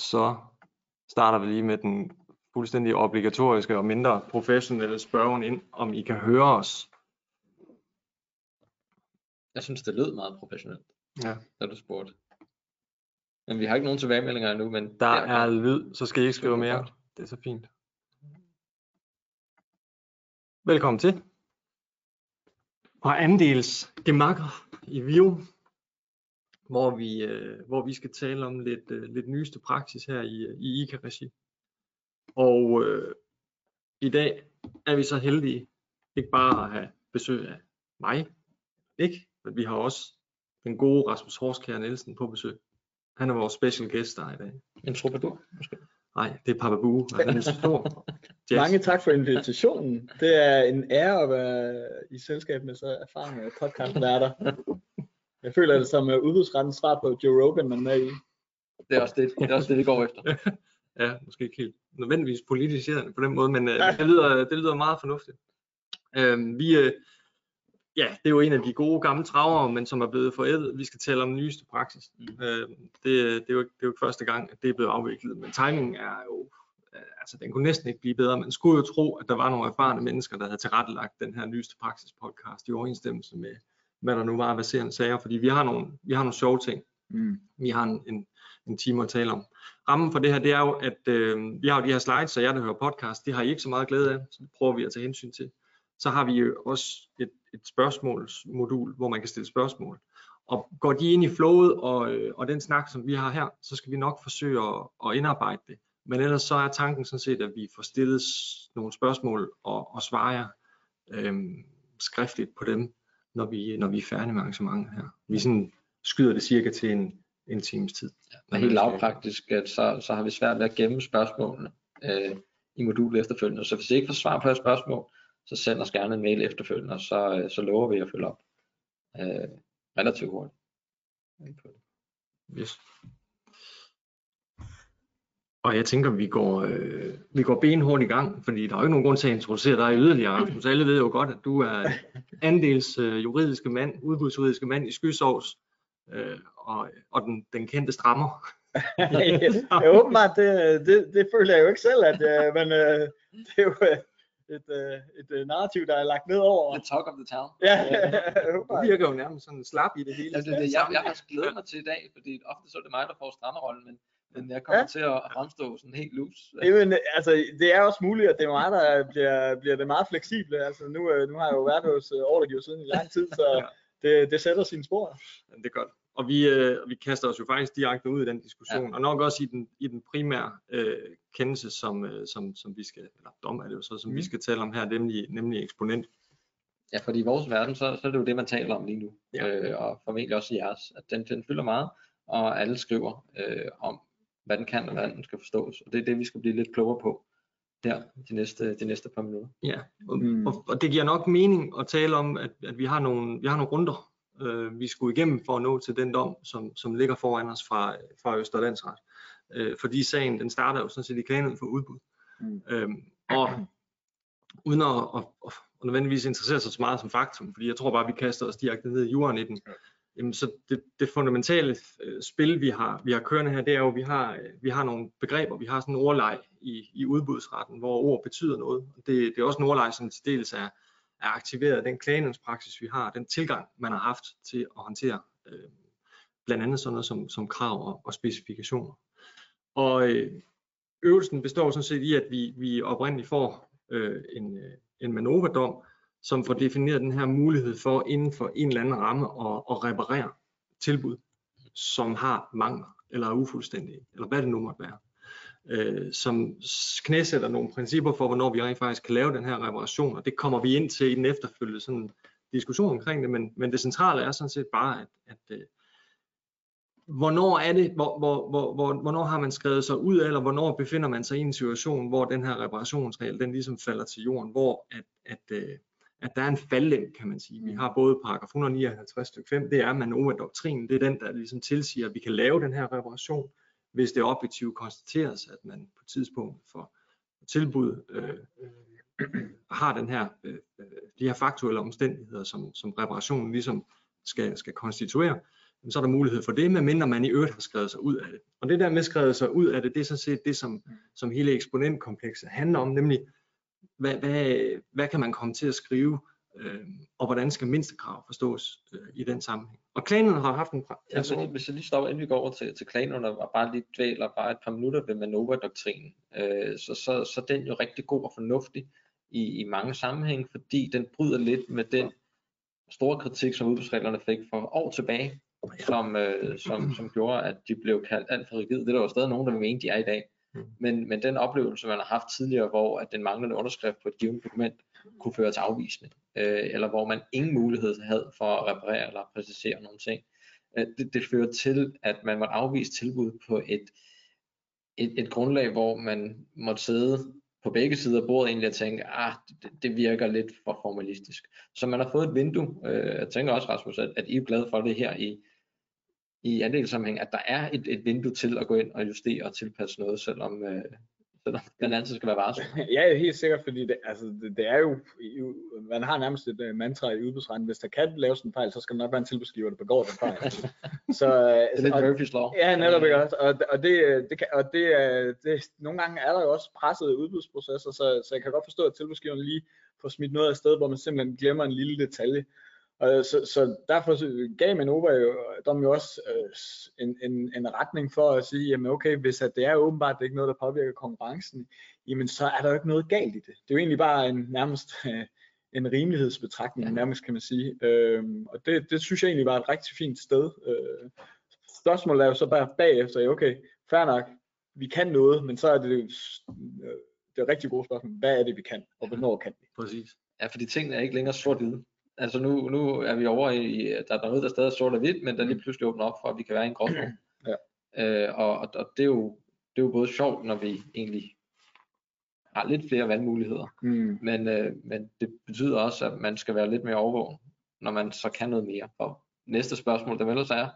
så starter vi lige med den fuldstændig obligatoriske og mindre professionelle spørgen ind, om I kan høre os. Jeg synes, det lød meget professionelt, Ja. da du spurgte. Men vi har ikke nogen tilbagemeldinger endnu, men Der er lyd, så skal I ikke skrive mere. godt. Det er så fint. Velkommen til. Og andels gemakker i Vio, hvor vi, øh, hvor vi skal tale om lidt, øh, lidt nyeste praksis her i, i ICA-regi. Og øh, i dag er vi så heldige ikke bare at have besøg af mig, ikke, men vi har også den gode Rasmus Horskær Nielsen på besøg. Han er vores special guest der i dag. En troubadour, måske. Nej, det er Papa er stor. Jazz. Mange tak for invitationen. Det er en ære at være i selskab med så erfarne podcastværter. Jeg føler det som uh, udbudsrettens svar på Joe Rogan, man er med i. Det er også det, det, er også det vi går efter. Ja, måske ikke helt nødvendigvis politiseret på den måde, men øh, det, lyder, det lyder meget fornuftigt. Øhm, vi, øh, ja, det er jo en af de gode gamle travere, men som er blevet forældet. Vi skal tale om den nyeste praksis. Mm. Øh, det, det, er jo, det er jo ikke første gang, at det er blevet afviklet, men timingen er jo, altså den kunne næsten ikke blive bedre. Man skulle jo tro, at der var nogle erfarne mennesker, der havde tilrettelagt den her nyeste praksis podcast i overensstemmelse med, hvad der nu var af sager, fordi vi har nogle, vi har nogle sjove ting, Mm. vi har en, en, en time at tale om. Rammen for det her, det er jo, at øh, vi har jo de her slides, så jeg der hører podcast, det har I ikke så meget glæde af, så det prøver vi at tage hensyn til. Så har vi jo også et, et spørgsmålsmodul, hvor man kan stille spørgsmål. Og går de ind i flowet og, øh, og den snak, som vi har her, så skal vi nok forsøge at, at indarbejde det. Men ellers så er tanken sådan set, at vi får stillet nogle spørgsmål og, og svarer øh, skriftligt på dem, når vi, når vi er færdige med arrangementet her. Vi sådan skyder det cirka til en, en times tid. Men helt lavpraktisk, at så, så har vi svært ved at gemme spørgsmålene øh, i modulet efterfølgende. Så hvis I ikke får svar på jeres spørgsmål, så send os gerne en mail efterfølgende, og så, øh, så lover vi at følge op øh, relativt hurtigt. Yes. Og jeg tænker, vi går, øh, vi går benhårdt i gang, fordi der er jo ikke nogen grund til at introducere dig yderligere, Rasmus. Alle ved jo godt, at du er andels øh, juridiske mand, udbudsjuridiske mand i skysovs, øh, og, og den, den kendte strammer. ja, åbenbart, det, det, det føler jeg jo ikke selv, at, uh, men uh, det er jo uh, et, uh, et uh, narrativ, der er lagt ned over. The talk of the town. Ja, åbenbart. virker jo nærmest sådan slap i det hele. Altså, det, jeg, jeg har glædet mig til i dag, fordi ofte så er det mig, der får strammerrollen, men, men jeg kommer Ja. til at fremstå sådan helt loose. Jamen, altså, det er også muligt, at det er mig, der bliver, bliver det meget fleksible. Altså, nu, øh, nu har jeg jo været hos uh, ordregiver siden i lang tid, så Ja. det, det sætter sine spor. Det er godt. Og vi, øh, vi kaster os jo faktisk direkte ud i den diskussion, ja. og nok også i den, i den primære øh, kendelse, som, øh, som, som vi skal, eller dom er det jo så, som mm. vi skal tale om her, nemlig, nemlig eksponent. Ja, fordi i vores verden, så, så er det jo det, man taler om lige nu. Ja. Øh, og formentlig også i jeres, at den, den fylder meget, og alle skriver øh, om, hvad den kan, og hvordan den skal forstås. Og det er det, vi skal blive lidt klogere på her de næste, de næste par minutter. Ja, og, mm. Og, og det giver nok mening at tale om, at, at vi, har nogle, vi har nogle runder, øh, vi skulle igennem for at nå til den dom, som, som ligger foran os fra, fra Østerlandsret. Øh, fordi sagen, den starter jo sådan set i klagen for udbud. Mm. Øhm, og uden at, at, at, at nødvendigvis interessere sig så meget som faktum, fordi jeg tror bare, vi kaster os direkte ned i jorden i den. Jamen, så det, det fundamentale øh, spil, vi har, vi har kørende her, det er jo, at vi har, øh, vi har nogle begreber, vi har sådan en ordleg i, i udbudsretten, hvor ord betyder noget. Det, det er også en ordleg, som til dels er, er aktiveret af den klagenævnspraksis, vi har, den tilgang, man har haft til at håndtere øh, blandt andet sådan noget som, som krav og, og specifikationer. Og øh, øvelsen består sådan set i, at vi, vi oprindeligt får øh, en, øh, en Manova-dom, som får defineret den her mulighed for inden for en eller anden ramme at, at reparere tilbud, som har mangler eller er ufuldstændige, eller hvad det nu måtte være. Øh, som knæsætter nogle principper for, hvornår vi rent faktisk kan lave den her reparation, og det kommer vi ind til i den efterfølgende sådan diskussion omkring det, men, men det centrale er sådan set bare, at, at øh, hvornår er det, hvor, hvor, hvor, hvor, hvornår har man skrevet sig ud af, eller hvornår befinder man sig i en situation, hvor den her reparationsregel, den ligesom falder til jorden, hvor at, at, øh, at der er en faldlem, kan man sige. Vi har både paragraf 159 stykke 5, det er Manova-doktrinen, det er den, der ligesom tilsiger, at vi kan lave den her reparation, hvis det objektivt konstateres, at man på tidspunkt for tilbud øh, øh, har den her, øh, øh, de her faktuelle omstændigheder, som, som reparationen ligesom skal, skal konstituere, så er der mulighed for det, medmindre man i øvrigt har skrevet sig ud af det. Og det der med skrevet sig ud af det, det er sådan set det, som, som hele eksponentkomplekset handler om, nemlig hvad, hvad, hvad kan man komme til at skrive, øh, og hvordan skal mindstekrav forstås øh, i den sammenhæng. Og klanerne har haft en... Altså, hvis jeg lige stopper, inden vi går over til, til klanerne, og bare lige dvæler bare et par minutter ved Manova-doktrinen, øh, så, så, så den jo rigtig god og fornuftig i, i mange sammenhænge, fordi den bryder lidt med den store kritik, som udbudsreglerne fik for år tilbage, som, øh, som, som gjorde, at de blev kaldt alt for rigide. Det er der jo stadig nogen, der vil mene, de er i dag. Mm. Men, men den oplevelse, man har haft tidligere, hvor at den manglende underskrift på et givet dokument kunne føre til afvisning, øh, eller hvor man ingen mulighed havde for at reparere eller præcisere nogle ting, øh, det, det fører til, at man måtte afvise tilbud på et, et, et grundlag, hvor man måtte sidde på begge sider af bordet egentlig og tænke, ah, det, det virker lidt for formalistisk. Så man har fået et vindue, øh, jeg tænker også Rasmus, at, at I er glade for det her i, i andelssammenhæng, at der er et, et vindue til at gå ind og justere og tilpasse noget, selvom, øh, selvom den altid skal være varsom. Ja, helt sikkert, fordi det, altså, det, det er jo, man har nærmest et uh, mantra i udbudsretten, hvis der kan laves en fejl, så skal der nok være en tilbudsgiver, der begår den fejl. så, det er lidt Murphy's Law. Ja, netop ikke også. Og, og, det, det, kan, og det, det, nogle gange er der jo også pressede udbudsprocesser, så, så jeg kan godt forstå, at tilbudsgiveren lige får smidt noget af sted, hvor man simpelthen glemmer en lille detalje. Og så, så derfor gav Manova jo dem jo også øh, en, en, en retning for at sige, jamen okay, hvis at det er åbenbart det er ikke noget, der påvirker konkurrencen, jamen så er der jo ikke noget galt i det. Det er jo egentlig bare en nærmest øh, en rimelighedsbetragtning, ja. nærmest kan man sige. Øh, og det, det synes jeg egentlig var et rigtig fint sted. Øh, spørgsmålet er jo så bare bagefter, okay, fair nok, vi kan noget, men så er det øh, det er rigtig gode spørgsmål. Hvad er det, vi kan, og hvornår kan vi? Præcis. Ja, fordi tingene er ikke længere sort-hvide. Altså nu, nu er vi over i, der er noget, der stadig er sort og hvidt, men der lige pludselig åbner op for, at vi kan være i en gråzone. Ja. Øh, og, og det, er jo, det er jo både sjovt, når vi egentlig har lidt flere valgmuligheder, mm. men, øh, men det betyder også, at man skal være lidt mere overvågen, når man så kan noget mere. Og næste spørgsmål, der også er,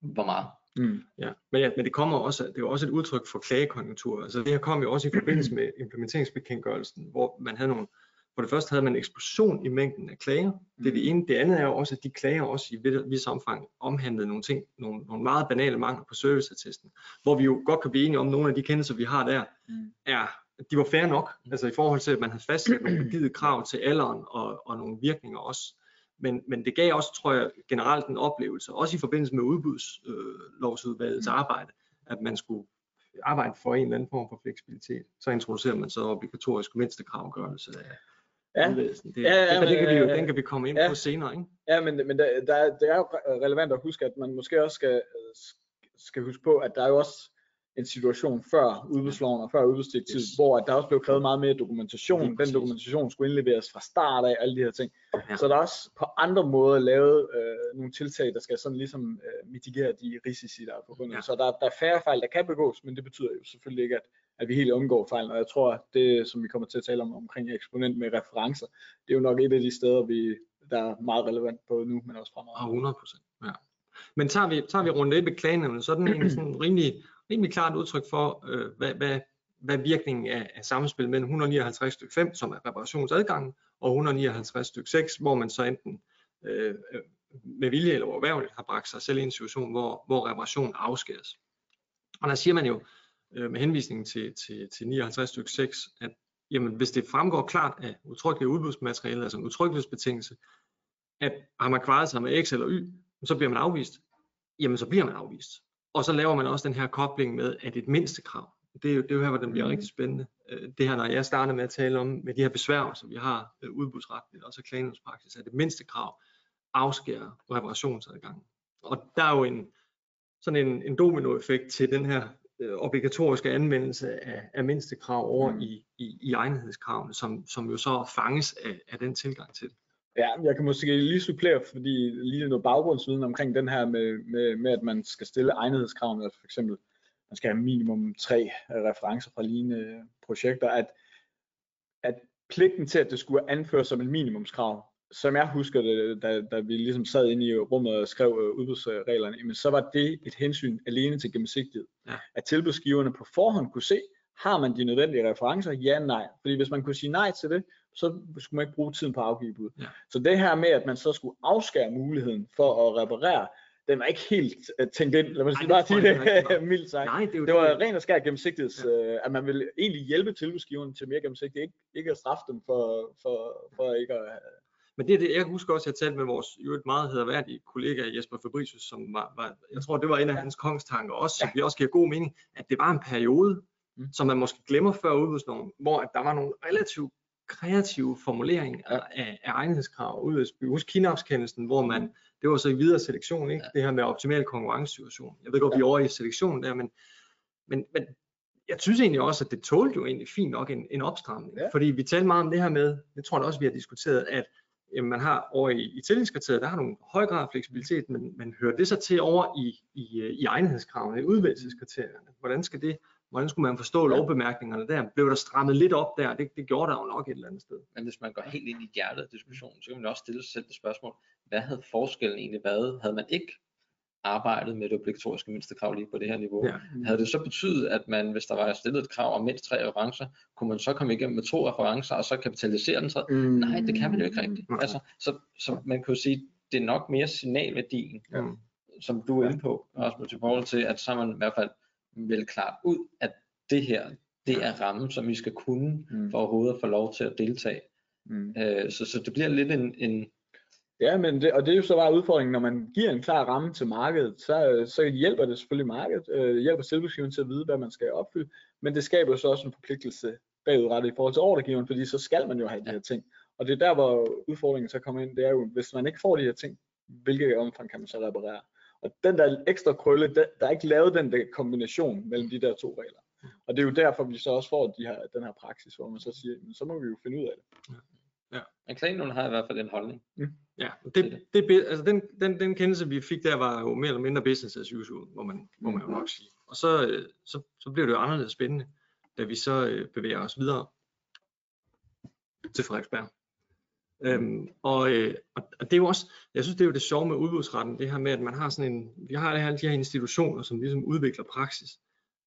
hvor meget? Mm. Ja, men, ja, men det kommer også, det er også et udtryk for klagekonjunktur. Altså det her kom jo også i forbindelse med implementeringsbekendtgørelsen, hvor man havde nogle for det første havde man en eksplosion i mængden af klager. Det er det ene. Det andet er jo også, at de klager også i vis omfang omhandlede nogle ting, nogle, nogle meget banale mangler på serviceattesten, hvor vi jo godt kan blive enige om, at nogle af de kendelser, vi har der, mm. er, de var fair nok, altså i forhold til, at man havde fastsat nogle givet krav til alderen og, og nogle virkninger også. Men, men det gav også, tror jeg, generelt en oplevelse, også i forbindelse med udbudslovsudvalgets øh, arbejde, at man skulle arbejde for en eller anden form for fleksibilitet. Så introducerer man så obligatorisk mindstekravgørelse af Ja. Det, ja, ja, det, det kan vi jo, den kan vi komme ind ja, på senere, ikke? Ja, men, men der, der, det er jo relevant at huske, at man måske også skal, skal huske på, at der er jo også en situation før udbudsloven og før udbudsdirektivet, yes. hvor at der også blev krævet meget mere dokumentation. Den dokumentation skulle indleveres fra start af, alle de her ting. Ja. Så der er også på andre måder lavet øh, nogle tiltag, der skal sådan ligesom øh, mitigere de risici, der er forbundet. Ja. Så der, der er færre fejl, der kan begås, men det betyder jo selvfølgelig ikke, at, at vi helt undgår fejl. Og jeg tror, at det, som vi kommer til at tale om omkring eksponent med referencer, det er jo nok et af de steder, vi, der er meget relevant på nu, men også fremover. Ah, 100 procent, ja. Men tager vi, tager vi rundt lidt med klagenævnet, så er den egentlig sådan rimelig rimelig klart udtryk for, øh, hvad, hvad, hvad virkningen af, af samspil mellem 159 stykke 5, som er reparationsadgangen, og 159 stykke 6, hvor man så enten øh, øh med vilje eller overværligt har bragt sig selv i en situation, hvor, hvor reparation afskæres. Og der siger man jo øh, med henvisning til, til, til 59 stykke 6, at jamen, hvis det fremgår klart af udtrykkeligt udbudsmateriale, altså en udtrykkelighedsbetingelse, at har man kvaret sig med X eller Y, så bliver man afvist, jamen så bliver man afvist. Og så laver man også den her kobling med, at et mindste krav, det er jo, det er jo her, hvor den bliver mm. rigtig spændende. Øh, det her, når jeg starter med at tale om med de her besvær, som vi har øh, udbudsretligt, og så klagenhedspraksis, at det mindste krav afskærer reparationsadgangen. Og der er jo en, sådan en, en dominoeffekt til den her obligatoriske anvendelse af, af mindste krav over mm. i, i, i egnethedskravene, som, som jo så fanges af, af den tilgang til det. Ja, jeg kan måske lige supplere, fordi lige noget baggrundsviden omkring den her med, med, med at man skal stille egnethedskravene, altså for eksempel, man skal have minimum tre referencer fra lignende projekter, at, at pligten til, at det skulle anføres som en minimumskrav, som jeg husker det, da, da vi ligesom sad inde i rummet og skrev uh, udbudsreglerne, jamen, så var det et hensyn alene til gennemsigtighed. Ja. At tilbudsgiverne på forhånd kunne se, har man de nødvendige referencer? Ja, nej. Fordi hvis man kunne sige nej til det, så skulle man ikke bruge tiden på at afgive bud. Ja. Så det her med, at man så skulle afskære muligheden for at reparere, den var ikke helt uh, tænkt ind, lad mig sige, det bare sige det det mildt sagt. Nej, det jo Det var ren og skær gennemsigtighed, ja. at man vil egentlig hjælpe tilbudsgiveren til mere gennemsigtighed, ikke, ikke at straffe dem for, for, for ikke at Men det er det, jeg husker også, at jeg talte med vores jo et meget hedderværdige kollega Jesper Fabricius, som var, var, jeg tror, det var en af Ja. hans kongstanker også, som Ja. vi også giver god mening, at det var en periode, Mm. som man måske glemmer før udbudsloven, hvor at der var nogle relativt kreative formuleringer Ja. af, af egnethedskrav ud af Husk kinapskendelsen, hvor man, det var så i videre selektion, ikke? det her med optimal konkurrencesituation. Jeg ved godt, vi er over i selektionen der, men, men, men jeg synes egentlig også, at det tålte jo egentlig fint nok en, en opstramning. Ja. Fordi vi talte meget om det her med, det tror jeg også, vi har diskuteret, at jamen, man har over i, i tillidskriteriet, der har nogle høj grad af fleksibilitet, men, men hører det så til over i, i, øh, i egnethedskravene, i udvælgelseskriterierne? Hvordan skal det, hvordan skulle man forstå lovbemærkningerne der? Blev der strammet lidt op der? Det, det gjorde der jo nok et eller andet sted. Men hvis man går helt ind i hjertet af diskussionen, så kan man også stille sig selv det spørgsmål, hvad havde forskellen egentlig været, havde man ikke arbejdet med det obligatoriske mindstekrav lige på det her niveau? Ja. Havde det så betydet, at man, hvis der var stillet et krav om mindst tre referencer, kunne man så komme igennem med to referencer, og så kapitalisere den tredje? Mm. Nej, det kan man jo ikke rigtigt. Nej. Altså, så, så man jo sige, det er nok mere signalværdien, Ja. Mm. som du er inde på, Rasmus, i forhold til, at så er man i hvert fald vel klart ud, at det her, det er rammen, som vi skal kunne, Mm. for overhovedet at få lov til at deltage. Mm. Øh, så, så det bliver lidt en, en Ja, men det, og det er jo så bare udfordringen, når man giver en klar ramme til markedet, så, så hjælper det selvfølgelig markedet, øh, hjælper tilbudsgiveren til at vide, hvad man skal opfylde, men det skaber jo så også en forpligtelse bagudrettet i forhold til ordregiveren, fordi så skal man jo have de her ting. Og det er der, hvor udfordringen så kommer ind, det er jo, hvis man ikke får de her ting, hvilket omfang kan man så reparere? Og den der ekstra krølle, der, der er ikke lavet den der kombination mellem de der to regler. Og det er jo derfor, vi så også får de her, den her praksis, hvor man så siger, "Men så må vi jo finde ud af det. Men klagenævnet har i hvert fald en holdning. Ja, det, det. det, det, altså den, den, den kendelse, vi fik der, var jo mere eller mindre business as usual, må man, må man jo nok sige. Og så, øh, så, så bliver det jo anderledes spændende, da vi så øh, bevæger os videre til Frederiksberg. Øhm, og, øh, og, og det er jo også, jeg synes det er jo det sjove med udbudsretten, det her med, at man har sådan en, vi har alle de her institutioner, som ligesom udvikler praksis.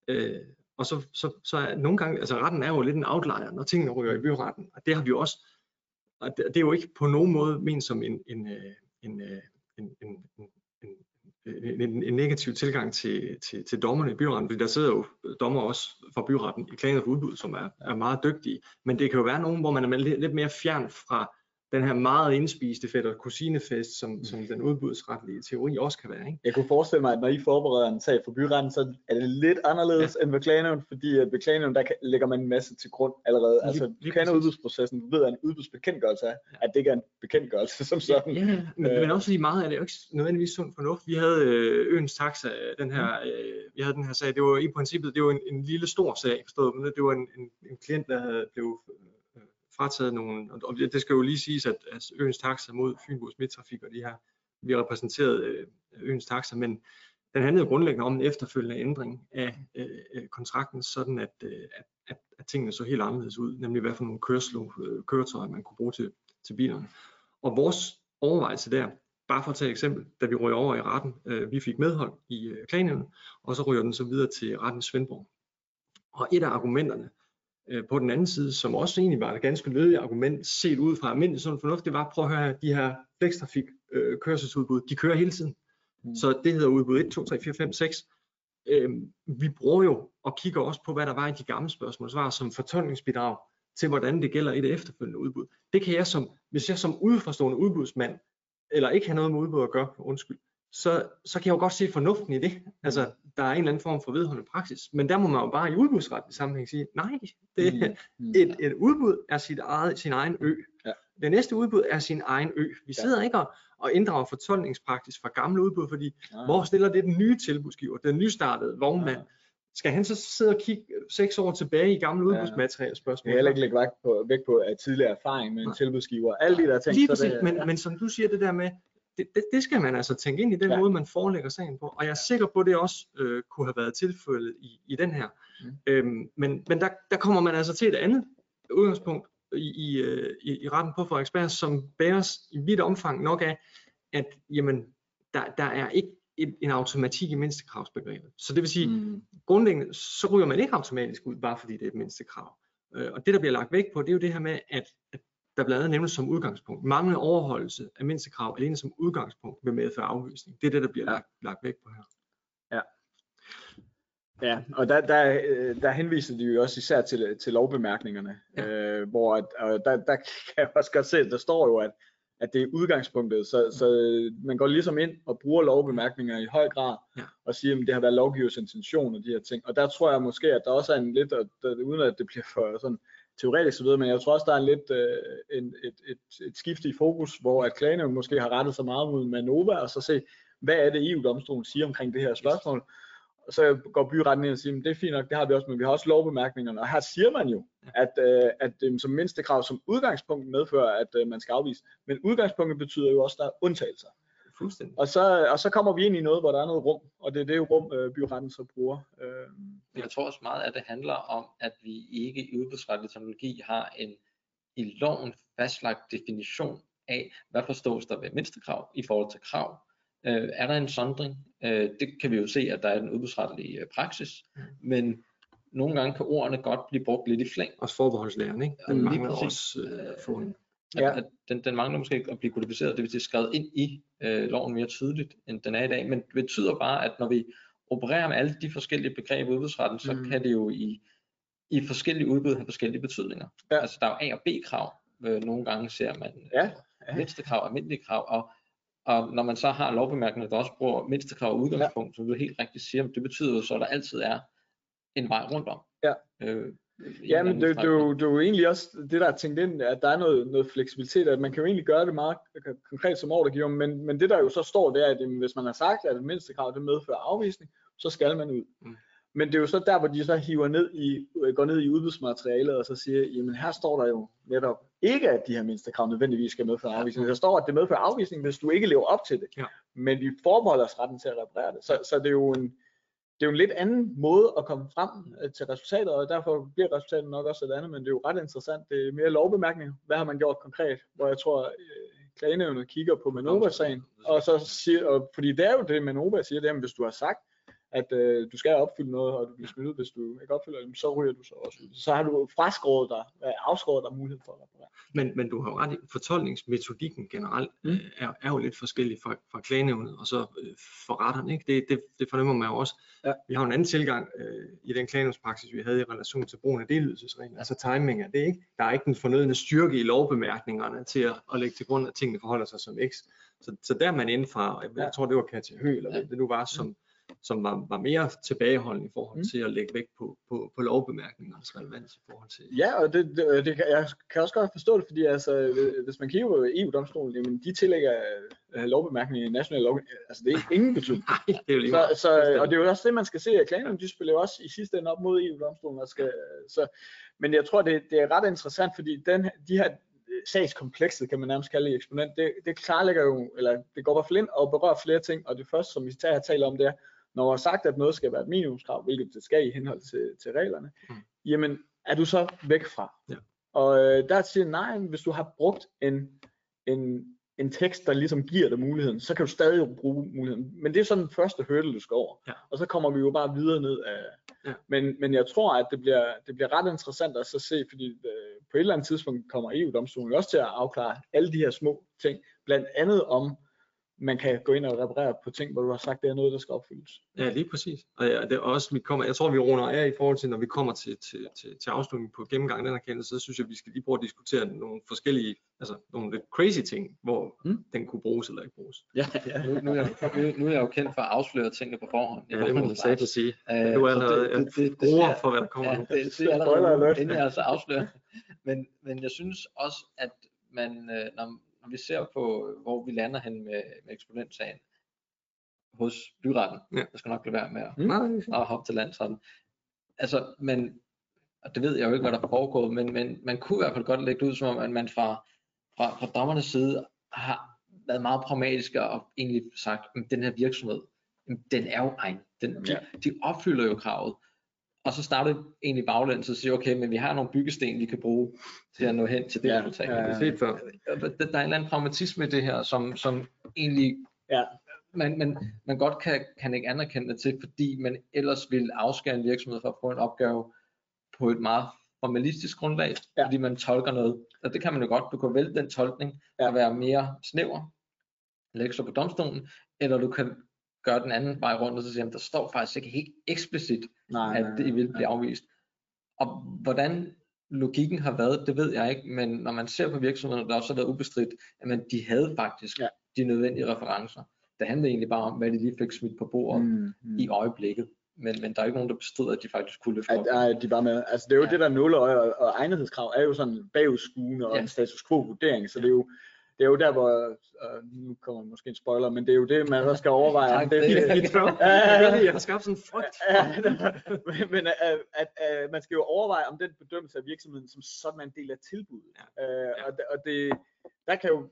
Øh, og så, så, så er nogle gange, altså retten er jo lidt en outlier, når tingene ryger i byretten, og det har vi jo også, og det, det er jo ikke på nogen måde ment som en, en, øh, en, øh, en, en, en, en, en, en negativ tilgang til, til, til dommerne i byretten, fordi der sidder jo dommer også fra byretten i klagen for udbud, som er, er meget dygtige, men det kan jo være nogen, hvor man er lidt mere fjern fra den her meget indspiste fætter kusinefest, som, som den udbudsretlige teori også kan være. Ikke? Jeg kunne forestille mig, at når I forbereder en sag for byretten, så er det lidt anderledes ja. end ved klagenævn, fordi at ved klagenævn, der lægger man en masse til grund allerede. Lige- altså, lige du kender udbudsprocessen, du ved, at en udbudsbekendtgørelse er, at det ikke er en bekendtgørelse som sådan. Ja, ja, men, Øh. men også fordi meget af det er jo ikke nødvendigvis sund fornuft. Vi havde øh, Øens Taxa, den her, øh, vi havde den her sag, det var i princippet, det var en, en lille stor sag, forstået, men det var en, en, en klient, der havde blevet øh, frataget nogle, og og det skal jo lige siges, at, at Øens Taxa mod Fynbos Midtrafik og de her, vi har repræsenteret øh, Øens Taxa, men den handlede grundlæggende om en efterfølgende ændring af øh, øh kontrakten, sådan at, øh, at, at, tingene så helt anderledes ud, nemlig hvad for nogle kørslo, øh, køretøjer man kunne bruge til, til bilerne. Og vores overvejelse der, bare for at tage et eksempel, da vi røg over i retten, øh, vi fik medhold i øh, klagenævnet, og så ryger den så videre til retten i Svendborg. Og et af argumenterne øh, på den anden side, som også egentlig var et ganske lødigt argument, set ud fra almindelig sund fornuft, det var, prøv at høre her, de her flekstrafik øh, kørselsudbud, de kører hele tiden. Mm. Så det hedder udbud 1, 2, 3, 4, 5, 6. Øhm, vi bruger jo og kigger også på, hvad der var i de gamle spørgsmål, svar som fortolkningsbidrag til, hvordan det gælder i det efterfølgende udbud. Det kan jeg som, hvis jeg som udforstående udbudsmand, eller ikke har noget med udbud at gøre, undskyld, så, så kan jeg jo godt se fornuften i det. Altså, der er en eller anden form for vedholdende praksis. Men der må man jo bare i udbudsretlig sammenhæng sige, nej, det, Mm. et, et udbud er sit eget, sin egen ø. Ja. Det næste udbud er sin egen ø. Vi Ja. sidder ikke og, og inddrager fortolkningspraksis fra gamle udbud, fordi Ah. hvor stiller det den nye tilbudsgiver, den nystartede vognmand? Ja. Skal han så sidde og kigge seks år tilbage i gamle Ja. udbudsmateriale Jeg spørgsmål? kan heller ikke lægge vægt på, vægt på at tidligere erfaring med en tilbudsgiver. Alle de der ting. Lige så præcis, det, men, men som du siger det der med, det, det, det skal man altså tænke ind i den Ja. måde, man forelægger sagen på. Og jeg er sikker på, at det også øh, kunne have været tilfældet i, i den her. Mm. Øhm, men men der, der kommer man altså til et andet udgangspunkt i, i, øh, i, retten på Frederiksberg, som bæres i vidt omfang nok af, at jamen, der, der er ikke en, en automatik i mindstekravsbegrebet. Så det vil sige, Mm. grundlæggende, så ryger man ikke automatisk ud, bare fordi det er et mindstekrav. Øh, og det, der bliver lagt vægt på, det er jo det her med, at, at der blandt andet nævnes som udgangspunkt. Manglende overholdelse af mindstekrav alene som udgangspunkt vil medføre afvisning. Det er det, der bliver Ja. ja. lagt, lagt vægt på her. Ja, og der, der, der henviser de jo også især til, til lovbemærkningerne, ja. øh, hvor at, og der, der kan jeg også godt se, at der står jo, at, at det er udgangspunktet, så, så man går ligesom ind og bruger lovbemærkninger i høj grad, Ja. og siger, at det har været lovgivers intention og de her ting. Og der tror jeg måske, at der også er en lidt, og der, uden at det bliver for sådan teoretisk så videre, men jeg tror også, der er lidt øh, en, et, et, et skift i fokus, hvor at klagerne måske har rettet sig meget mod Manova, og så se, hvad er det EU-domstolen siger omkring det her spørgsmål, og så går byretten ind og siger, at det er fint nok, det har vi også, men vi har også lovbemærkningerne. Og her siger man jo, at, øh, at øh, som mindste krav som udgangspunkt medfører, at øh, man skal afvise. Men udgangspunktet betyder jo også, at der er undtagelser. Fuldstændig. Og så, og så kommer vi ind i noget, hvor der er noget rum, og det er det rum, øh, byretten så bruger. Øh, Jeg tror også meget, at det handler om, at vi ikke i udbudsretlig terminologi har en i loven fastlagt definition af, hvad forstås der ved mindstekrav i forhold til krav. Øh, er der en sondring? Øh, det kan vi jo se, at der er den udbudsretlige øh, praksis, men nogle gange kan ordene godt blive brugt lidt i flæng. Også forbeholdslæren, ikke? Den mangler også øh, at få en. At, Ja. at den, den mangler måske at blive kodificeret, det vil sige skrevet ind i øh, loven mere tydeligt, end den er i dag, men det betyder bare, at når vi opererer med alle de forskellige begreber i udbudsretten, så Mm. kan det jo i, i forskellige udbud have forskellige betydninger. Ja. Altså der er jo A og B-krav, øh, nogle gange ser man Ja, øh, ja. mindstekrav og almindelige krav, og, og når man så har lovbemærkninger, der også bruger mindstekrav og udgangspunkt, som du helt rigtigt siger, det betyder jo så, at der altid er en vej rundt om. Ja. Øh, Ja, en men det, det, er jo, det er jo egentlig også det, der er tænkt ind, at der er noget, noget fleksibilitet, at man kan jo egentlig gøre det meget konkret som ordregiver, men, men det der jo så står, det er, at hvis man har sagt, at det mindste krav det medfører afvisning, så skal man ud. Mm. Men det er jo så der, hvor de så hiver ned i, går ned i udbudsmaterialet og så siger, jamen her står der jo netop ikke, at de her mindste krav nødvendigvis skal medføre afvisning. Der står, at det medfører afvisning, hvis du ikke lever op til det. Ja. Men vi forbeholder os retten til at reparere det. Så, så det er jo en, det er jo en lidt anden måde at komme frem øh, til resultatet, og derfor bliver resultatet nok også et andet, men det er jo ret interessant. Det er mere lovbemærkninger. Hvad har man gjort konkret? Hvor jeg tror, øh, klagenævnet kigger på Manova-sagen, og så siger, og, fordi det er jo det, Manova siger, det er, at hvis du har sagt, at øh, du skal opfylde noget, og du bliver smidt ud, hvis du ikke opfylder det, så ryger du så også ud. Så har du fraskåret dig, øh, afskåret dig mulighed for at reparere. Men, men du har jo ret i, fortolkningsmetodikken generelt Mm. mm. er, er jo lidt forskellig fra, fra klagenævnet og så øh, for retterne. Ikke? Det, det, det fornemmer man jo også. Ja. Vi har en anden tilgang øh, i den klagenævnspraksis, vi havde i relation til brugen af delydelsesregler. Altså timing er det ikke. Der er ikke den fornødne styrke i lovbemærkningerne til at, at lægge til grund, at tingene forholder sig som x. Så, så der er man inden fra, jeg, Ja. jeg tror det var Katja Høgh, eller Ja. det nu var, som, som var, var mere tilbageholdende i forhold Mm. til at lægge vægt på, på, på lovbemærkningernes relevans i forhold til Ja, og det, det, det kan, jeg kan også godt forstå det, fordi altså, øh, hvis man kigger på EU-domstolen, jamen de tillægger øh, lovbemærkninger i national lov, altså det er ingen betydning. Nej, det er jo lige Så, så, og det er jo også det, man skal se, at klagerne, de spiller jo også i sidste ende op mod EU-domstolen. Og skal, så, men jeg tror, det, det er ret interessant, fordi den, de her øh, sagskomplekset, kan man nærmest kalde i eksponent, det, det klarlægger jo, eller det går i hvert fald ind og berører flere ting, og det første, som vi tager her taler om, det er, når man har sagt, at noget skal være et minimumskrav, hvilket det skal i henhold til, til reglerne, Mm. jamen er du så væk fra? Ja. Og øh, der siger nej, hvis du har brugt en, en, en tekst, der ligesom giver dig muligheden, så kan du stadig bruge muligheden. Men det er sådan den første hurdle, du skal over. Ja. Og så kommer vi jo bare videre ned af. Ja. Men, men jeg tror, at det bliver, det bliver ret interessant at så se, fordi øh, på et eller andet tidspunkt kommer EU-domstolen også til at afklare alle de her små ting. Blandt andet om, man kan gå ind og reparere på ting, hvor du har sagt, det er noget, der skal opfyldes. Ja, lige præcis. Og ja, det er også, vi kommer, jeg tror, vi runder af i forhold til, når vi kommer til, til, til, til afslutningen på gennemgangen af den her kendelse, så synes jeg, vi skal lige prøve at diskutere nogle forskellige, altså nogle lidt crazy ting, hvor Mm. mm. den kunne bruges eller ikke bruges. Ja, ja. Nu, nu, er jeg, nu, nu er jeg jo kendt for at afsløre tingene på forhånd. Ja, det må man sige at sige. Øh, Du er så allerede det, det, det, det, bruger for, hvad der kommer Ja, nu. det, det er allerede inden jeg altså afslører. Men, men jeg synes også, at man, øh, når, når vi ser på, hvor vi lander hen med, med eksponentsagen hos byretten, Ja. jeg skal nok lade være med at, Mm. At hoppe til landsretten. Altså, men, og det ved jeg jo ikke, hvad der er foregået, men, men man kunne i hvert fald godt lægge det ud som om, at man fra, fra, fra dommernes side har været meget pragmatisk og egentlig sagt, at den her virksomhed, den er jo egen. Den, de, de opfylder jo kravet. Og så startede egentlig baglæns og siger, okay, men vi har nogle byggesten, vi kan bruge til at nå hen til det Ja, resultat. Det er set før. Der, der er en eller anden pragmatisme i det her, som, som egentlig Ja. man, man, man godt kan, kan ikke anerkende det til, fordi man ellers vil afskære en virksomhed for at få en opgave på et meget formalistisk grundlag, Ja. ja. fordi man tolker noget. Og det kan man jo godt. Du kan vælge den tolkning Ja. og være mere snæver, lægge sig på domstolen, eller du kan gøre den anden vej rundt og så sige, der står faktisk ikke helt eksplicit, Nej, at det vil blive afvist. Og hvordan logikken har været, det ved jeg ikke, men når man ser på virksomhederne, der også har været ubestridt, at de havde faktisk Ja. ja. de nødvendige referencer. Det handlede egentlig bare om, hvad de lige fik smidt på bordet mm. Mm, i øjeblikket. Men, men der er ikke nogen, der bestrider, at de faktisk kunne løfte At, op. at de var med. Altså det er jo ja. Ja. det der nåleøje og, og egnethedskrav er jo sådan bagudskuende og Ja. en status quo vurdering, så det er jo det er jo der, hvor, øh, nu kommer måske en spoiler, men det er jo det, man også skal overveje. om Tak, det, det ja, ja. Jeg har skabt sådan en frygt. Men, men at, at, at man skal jo overveje, om den bedømmelse af virksomheden som sådan er en del af tilbuddet. Ja. Øh, og, det- og det, der kan jo,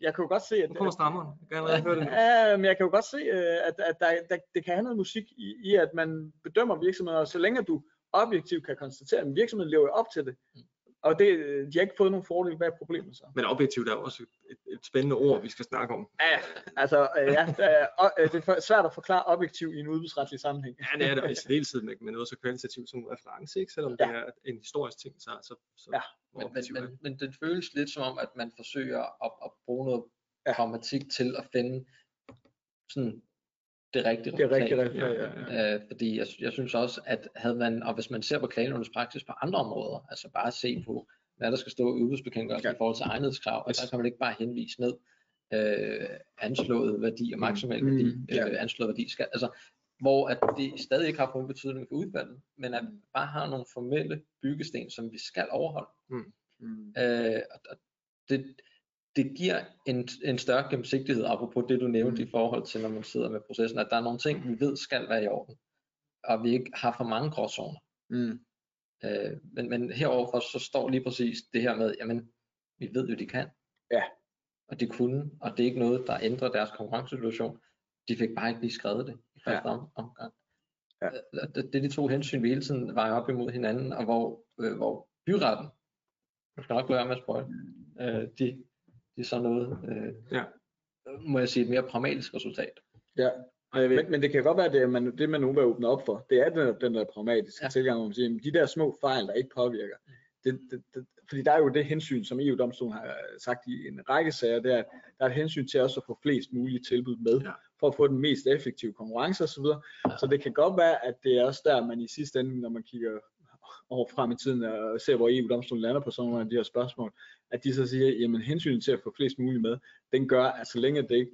jeg kan jo godt se, at, Nu kommer strammeren. Jeg kan allerede høre det. Ja, men jeg kan jo godt se, øh, at, at der, der, det kan have noget musik i, i, at man bedømmer virksomheder, og så længe du objektivt kan konstatere, at virksomheden lever op til det, og det, de har ikke fået nogen fordel, hvad er problemet så? Men objektivt er jo også et, et spændende ord, vi skal snakke om. Ja, altså, øh, ja, det er, øh, det er svært at forklare objektivt i en udbudsretlig sammenhæng. Ja, det er det, og i særdeleshed med, med noget så kvalitativt som reference, ikke? selvom Ja. det er en historisk ting, så, så, så Ja. Men, men, men, men det føles lidt som om, at man forsøger at, at bruge noget Ja. ja. pragmatik til at finde sådan det rigtige Det er rigtig, resultat. rigtig, Ja, ja, ja. Øh, fordi jeg, jeg synes også, at havde man, og hvis man ser på klagenævnets praksis på andre områder, altså bare se på, hvad der skal stå i udbudsbekendtgørelsen Ja. i forhold til egnethedskrav, og der kan man ikke bare henvise ned øh, anslået værdi og maksimal Mm, værdi, ja. øh, anslået værdi skal, altså hvor at det stadig ikke har fået en betydning for udfaldet, men at vi bare har nogle formelle byggesten, som vi skal overholde. Mm. Øh, og og det, det giver en, en større gennemsigtighed, apropos det du nævnte Mm. i forhold til, når man sidder med processen, at der er nogle ting, vi ved skal være i orden, og vi ikke har for mange gråzoner. Mm. Øh, men, men heroverfor så står lige præcis det her med, jamen, vi ved jo, de kan. Ja. Og de kunne, og det er ikke noget, der ændrer deres konkurrencesituation. De fik bare ikke lige skrevet det i første Ja. om, omgang. Ja. Øh, Det, det er de to hensyn, vi hele tiden vejer op imod hinanden, og hvor, øh, hvor byretten, jeg skal nok lade med at spoil, øh, de, de er så noget, øh, Ja. må jeg sige, et mere pragmatisk resultat. Ja. Og jeg ved, Men, men det kan godt være, at det, er man, det man nu vil åbne op for, det er den, den der pragmatiske ja. Tilgang, hvor man siger, jamen, de der små fejl, der ikke påvirker, det, det, det, fordi der er jo det hensyn, som EU-domstolen har sagt i en række sager, det er, at der er et hensyn til også at få flest mulige tilbud med, Ja. for at få den mest effektive konkurrence osv. Ja. Så det kan godt være, at det er også der, man i sidste ende, når man kigger over frem i tiden og ser, hvor EU-domstolen lander på sådan nogle af de her spørgsmål, at de så siger, jamen hensynet til at få flest muligt med, den gør, at så længe det ikke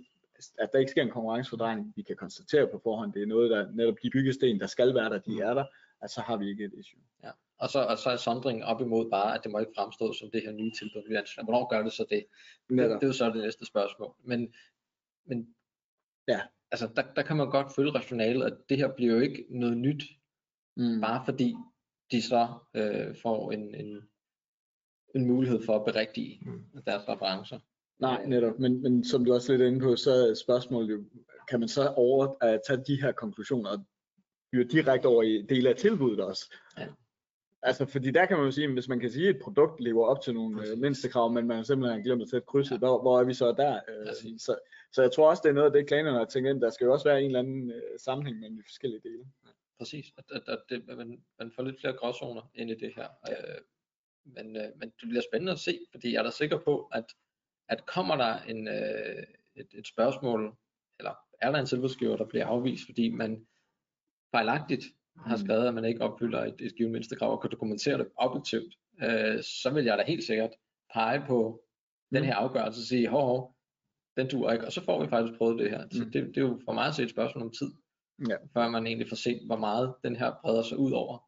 at der ikke sker en konkurrencefordrejning, vi kan konstatere på forhånd, det er noget, der netop de byggesten, der skal være der, de er der, at så har vi ikke et issue. Ja. Og, så, og så er sondringen op imod bare, at det må ikke fremstå som det her nye tilbud, vi ansøger. Hvornår gør det så det? Det, Netop. det er jo så det næste spørgsmål. Men, men Ja. altså, der, der kan man godt følge rationalet, at det her bliver jo ikke noget nyt, Mm. bare fordi de så øh, får en, en, en mulighed for at berigtige Mm. deres referencer. Nej, netop. Men, men som du også er lidt inde på, så er spørgsmålet jo, kan man så over, uh, tage de her konklusioner og føre direkte over i dele af tilbuddet også? Ja. Altså, fordi der kan man jo sige, at hvis man kan sige, at et produkt lever op til nogle øh, mindstekrav, men man simpelthen har glemt at sætte krydset, hvor, hvor er vi så der? Øh, så, så jeg tror også, det er noget af det, klanerne har tænkt ind. Der skal jo også være en eller anden øh, sammenhæng mellem de forskellige dele. Præcis, at, at, at det, man, man får lidt flere gråzoner ind i det her. Øh, men, øh, men det bliver spændende at se, fordi jeg er da sikker på, at, at kommer der en, øh, et, et spørgsmål, eller er der en tilbudsgiver, der bliver afvist, fordi man fejlagtigt har Mm. skrevet, at man ikke opfylder et, et givet mindstekrav, og kan dokumentere det objektivt, øh, så vil jeg da helt sikkert pege på den Mm. her afgørelse og sige, hov, hov, den duer ikke, og så får vi faktisk prøvet det her. Så Mm. det, det er jo for mig at se et spørgsmål om tid Ja. før man egentlig får set, hvor meget den her breder sig ud over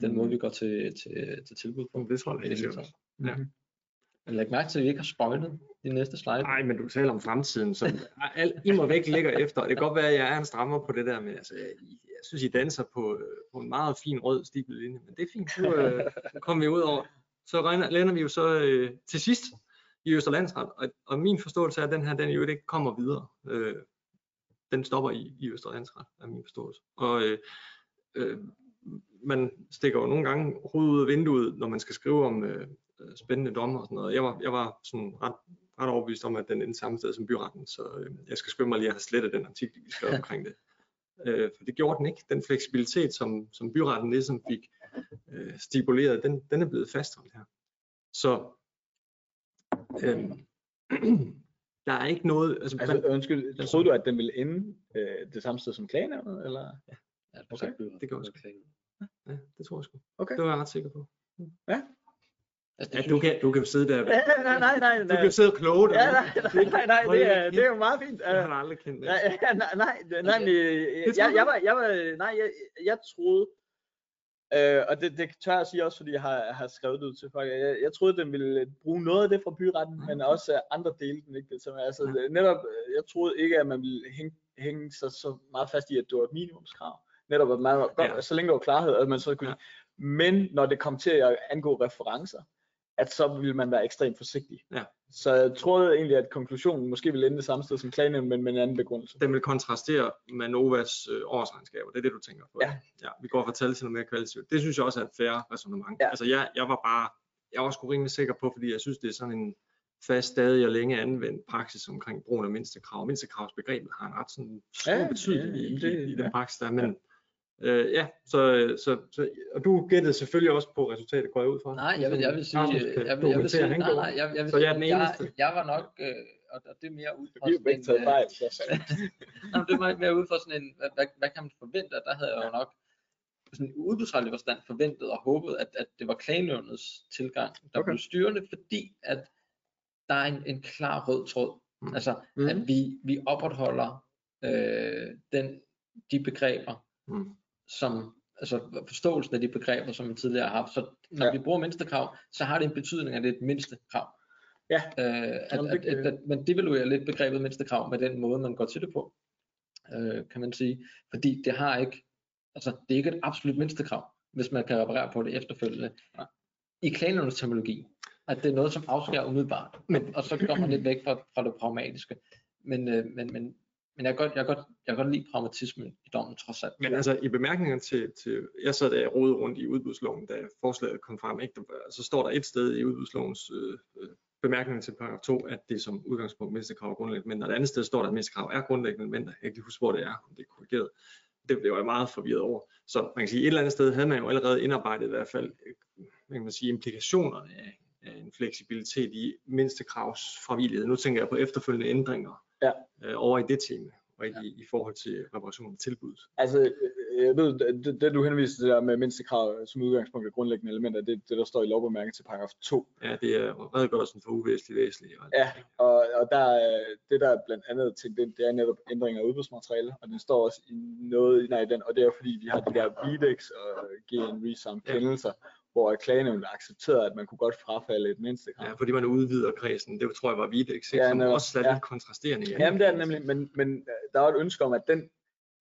den Mm. måde, vi går til, til, til tilbud på. det tror jeg sikkert også. Ja. Mhm. Men læg mærke til, at vi ikke har spoilet de næste slide. Nej, men du taler om fremtiden, som alt i mig væk ligger efter. Det kan godt være, at jeg er en strammer på det der, men altså, jeg, jeg synes, I danser på, øh, på en meget fin rød linje, men det er fint. Nu øh, kommer vi ud over. Så regner, lander vi jo så øh, til sidst i Østerlandsret, og, og min forståelse er, at den her, den jo ikke kommer videre. Øh, den stopper i, i Østerlandsret, er min forståelse. Og øh, øh, man stikker jo nogle gange hovedet ud af vinduet, når man skal skrive om øh, øh, spændende dommer og sådan noget. Jeg var, jeg var sådan ret, ret overbevist om, at den endte samme sted som byretten, så øh, jeg skal skynde mig lige at have slettet den artikel, vi skrev omkring det. Øh, for det gjorde den ikke. Den fleksibilitet, som, som byretten ligesom fik øh, stipuleret, den, den er blevet fastholdt her. Så øhm, der er ikke noget, altså, Altså, man, undskyld, troede du, at den ville ende øh, det samme sted som klagenævnet, eller? Ja, det, Okay, det kan også ja, det tror jeg sgu. Okay. Det var jeg ret sikker på. Altså, Ja, du kan, du kan sidde der, Ja, nej, nej, nej, du nej. kan sidde og kloge dig. Ja, nej, nej, nej, nej, det er, det er jo meget fint. Jeg har aldrig kendt det. nej, ja, nej, nej, nej, nej, men, øh, jeg, du? jeg var, jeg var, nej, jeg, jeg troede, øh, og det, det tør jeg sige også, fordi jeg har, har skrevet det ud til folk, jeg, jeg troede, den ville bruge noget af det fra byretten, men også øh, andre dele, den ikke. Så, altså, Ja. netop, øh, jeg troede ikke, at man ville hænge, hænge sig så meget fast i, at det var et minimumskrav. Netop, at man var, ja. så længe der var klarhed, at man så kunne Ja. Men når det kom til at angå referencer, at så ville man være ekstremt forsigtig. Ja. Så jeg troede egentlig, at konklusionen måske ville ende det samme sted som klagenævn, men med en anden begrundelse. Den vil kontrastere med Novas øh, årsregnskaber. Det er det, du tænker på. Ja. ja. Vi går fra tal til noget mere kvalitativt. Det synes jeg også er et fair resonemang. Ja. Altså jeg, jeg var bare, jeg var sgu rimelig sikker på, fordi jeg synes, det er sådan en fast, stadig og længe anvendt praksis omkring brugen af mindstekrav. Mindstekravsbegrebet har en ret sådan stor Ja, betydning ja, i, det- i, i den ja. praksis der. Men øh, ja, så, så, så, og du gættede selvfølgelig også på resultatet, går jeg ud fra. nej, jeg vil, jeg vil sige, Rasmus jeg, vil, jeg vil sige, nej, nej, jeg, jeg vil Så jeg er den sige, jeg, eneste. jeg var nok, øh, og det er mere ud fra jo begge taget øh, fejl. Så. Jamen, det var mere ud fra sådan en, hvad, hvad, hvad kan man forvente, og der havde jeg jo nok sådan i udbudsretlig forstand forventet og håbet, at, at det var klagenævnets tilgang, der Okay. blev styrende, fordi at der er en, en klar rød tråd. Mm. Altså, mm. at vi, vi opretholder øh, den, de begreber, Mm. Som, altså forståelsen af de begreber, som vi tidligere har haft. Så når Ja. ja. vi bruger mindstekrav, så har det en betydning, at det er et mindstekrav. Ja. Øh, at, at, det at, at, man devaluerer lidt begrebet mindstekrav med den måde, man går til det på, øh, kan man sige. Fordi det har ikke, altså det er ikke et absolut mindstekrav, hvis man kan reparere på det efterfølgende. Nej. I klagenævnets terminologi, at det er noget, som afskærer umiddelbart, men, og så går man lidt væk fra, fra det pragmatiske. Men, øh, men, men, men jeg kan godt, jeg kan godt, jeg kan godt lide pragmatismen i dommen trods alt. Men altså i bemærkningerne til, til jeg sad der rode rundt i udbudsloven, da forslaget kom frem, ikke? Der- så står der et sted i udbudslovens øh, øh bemærkninger til paragraf 2, at det som udgangspunkt mindstekrav er grundlæggende men elementer. Et andet sted står der, at mindstekrav er grundlæggende men Jeg kan ikke huske, hvor det er, om det er korrigeret. Det blev jeg meget forvirret over. Så man kan sige, at et eller andet sted havde man jo allerede indarbejdet i hvert fald, øh, man kan sige, implikationerne af, af en fleksibilitet i mindstekravs fravillighed. Nu tænker jeg på efterfølgende ændringer Ja. øh, over i det tema, og ikke i, i forhold til reparation af tilbuddet. Altså, øh, jeg ved, det, det du henviser til der med mindstekrav som udgangspunkt er grundlæggende elementer, det det, der står i lovbemærkningen til paragraf 2. Ja, det er redegørelsen for uvæsentligt væsentligt. Og, Ja, og, og der, er- det der er blandt andet til det, det er netop ændring af udbudsmateriale, og den står også i noget, nej, den, og det er fordi, vi har de der VDEX og GN Resum Ja. Hvor klagenævnet accepterede, at man kunne godt frafalde et mindstekrav. ja, fordi man udvider kredsen. Det tror jeg var Videx, Ja, ja, som også er Ja. lidt kontrasterende. i Jamen det er nemlig, men, men øh, der var et ønske om, at den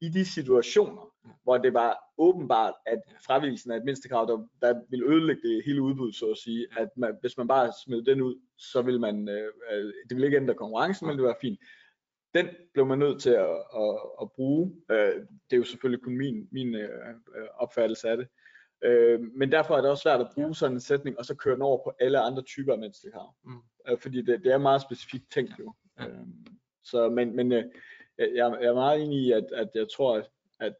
i de situationer, Ja. hvor det var åbenbart, at Ja. fravigelsen af et mindstekrav, der, der ville ødelægge det hele udbud, så at sige, Ja. at man, hvis man bare smed den ud, så ville man, øh, øh, det ville ikke ændre konkurrencen, men det var fint. Den blev man nødt til at, at, at bruge. Øh, det er jo selvfølgelig kun min, min øh, øh, opfattelse af det. Øh, men derfor er det også svært at bruge sådan en sætning, og så køre den over på alle andre typer af mindstekrav. Mm. Øh, fordi det, det er meget specifikt tænkt jo. Ja. Øh, så, men, men øh, jeg, jeg er meget enig i, at, at jeg tror, at, at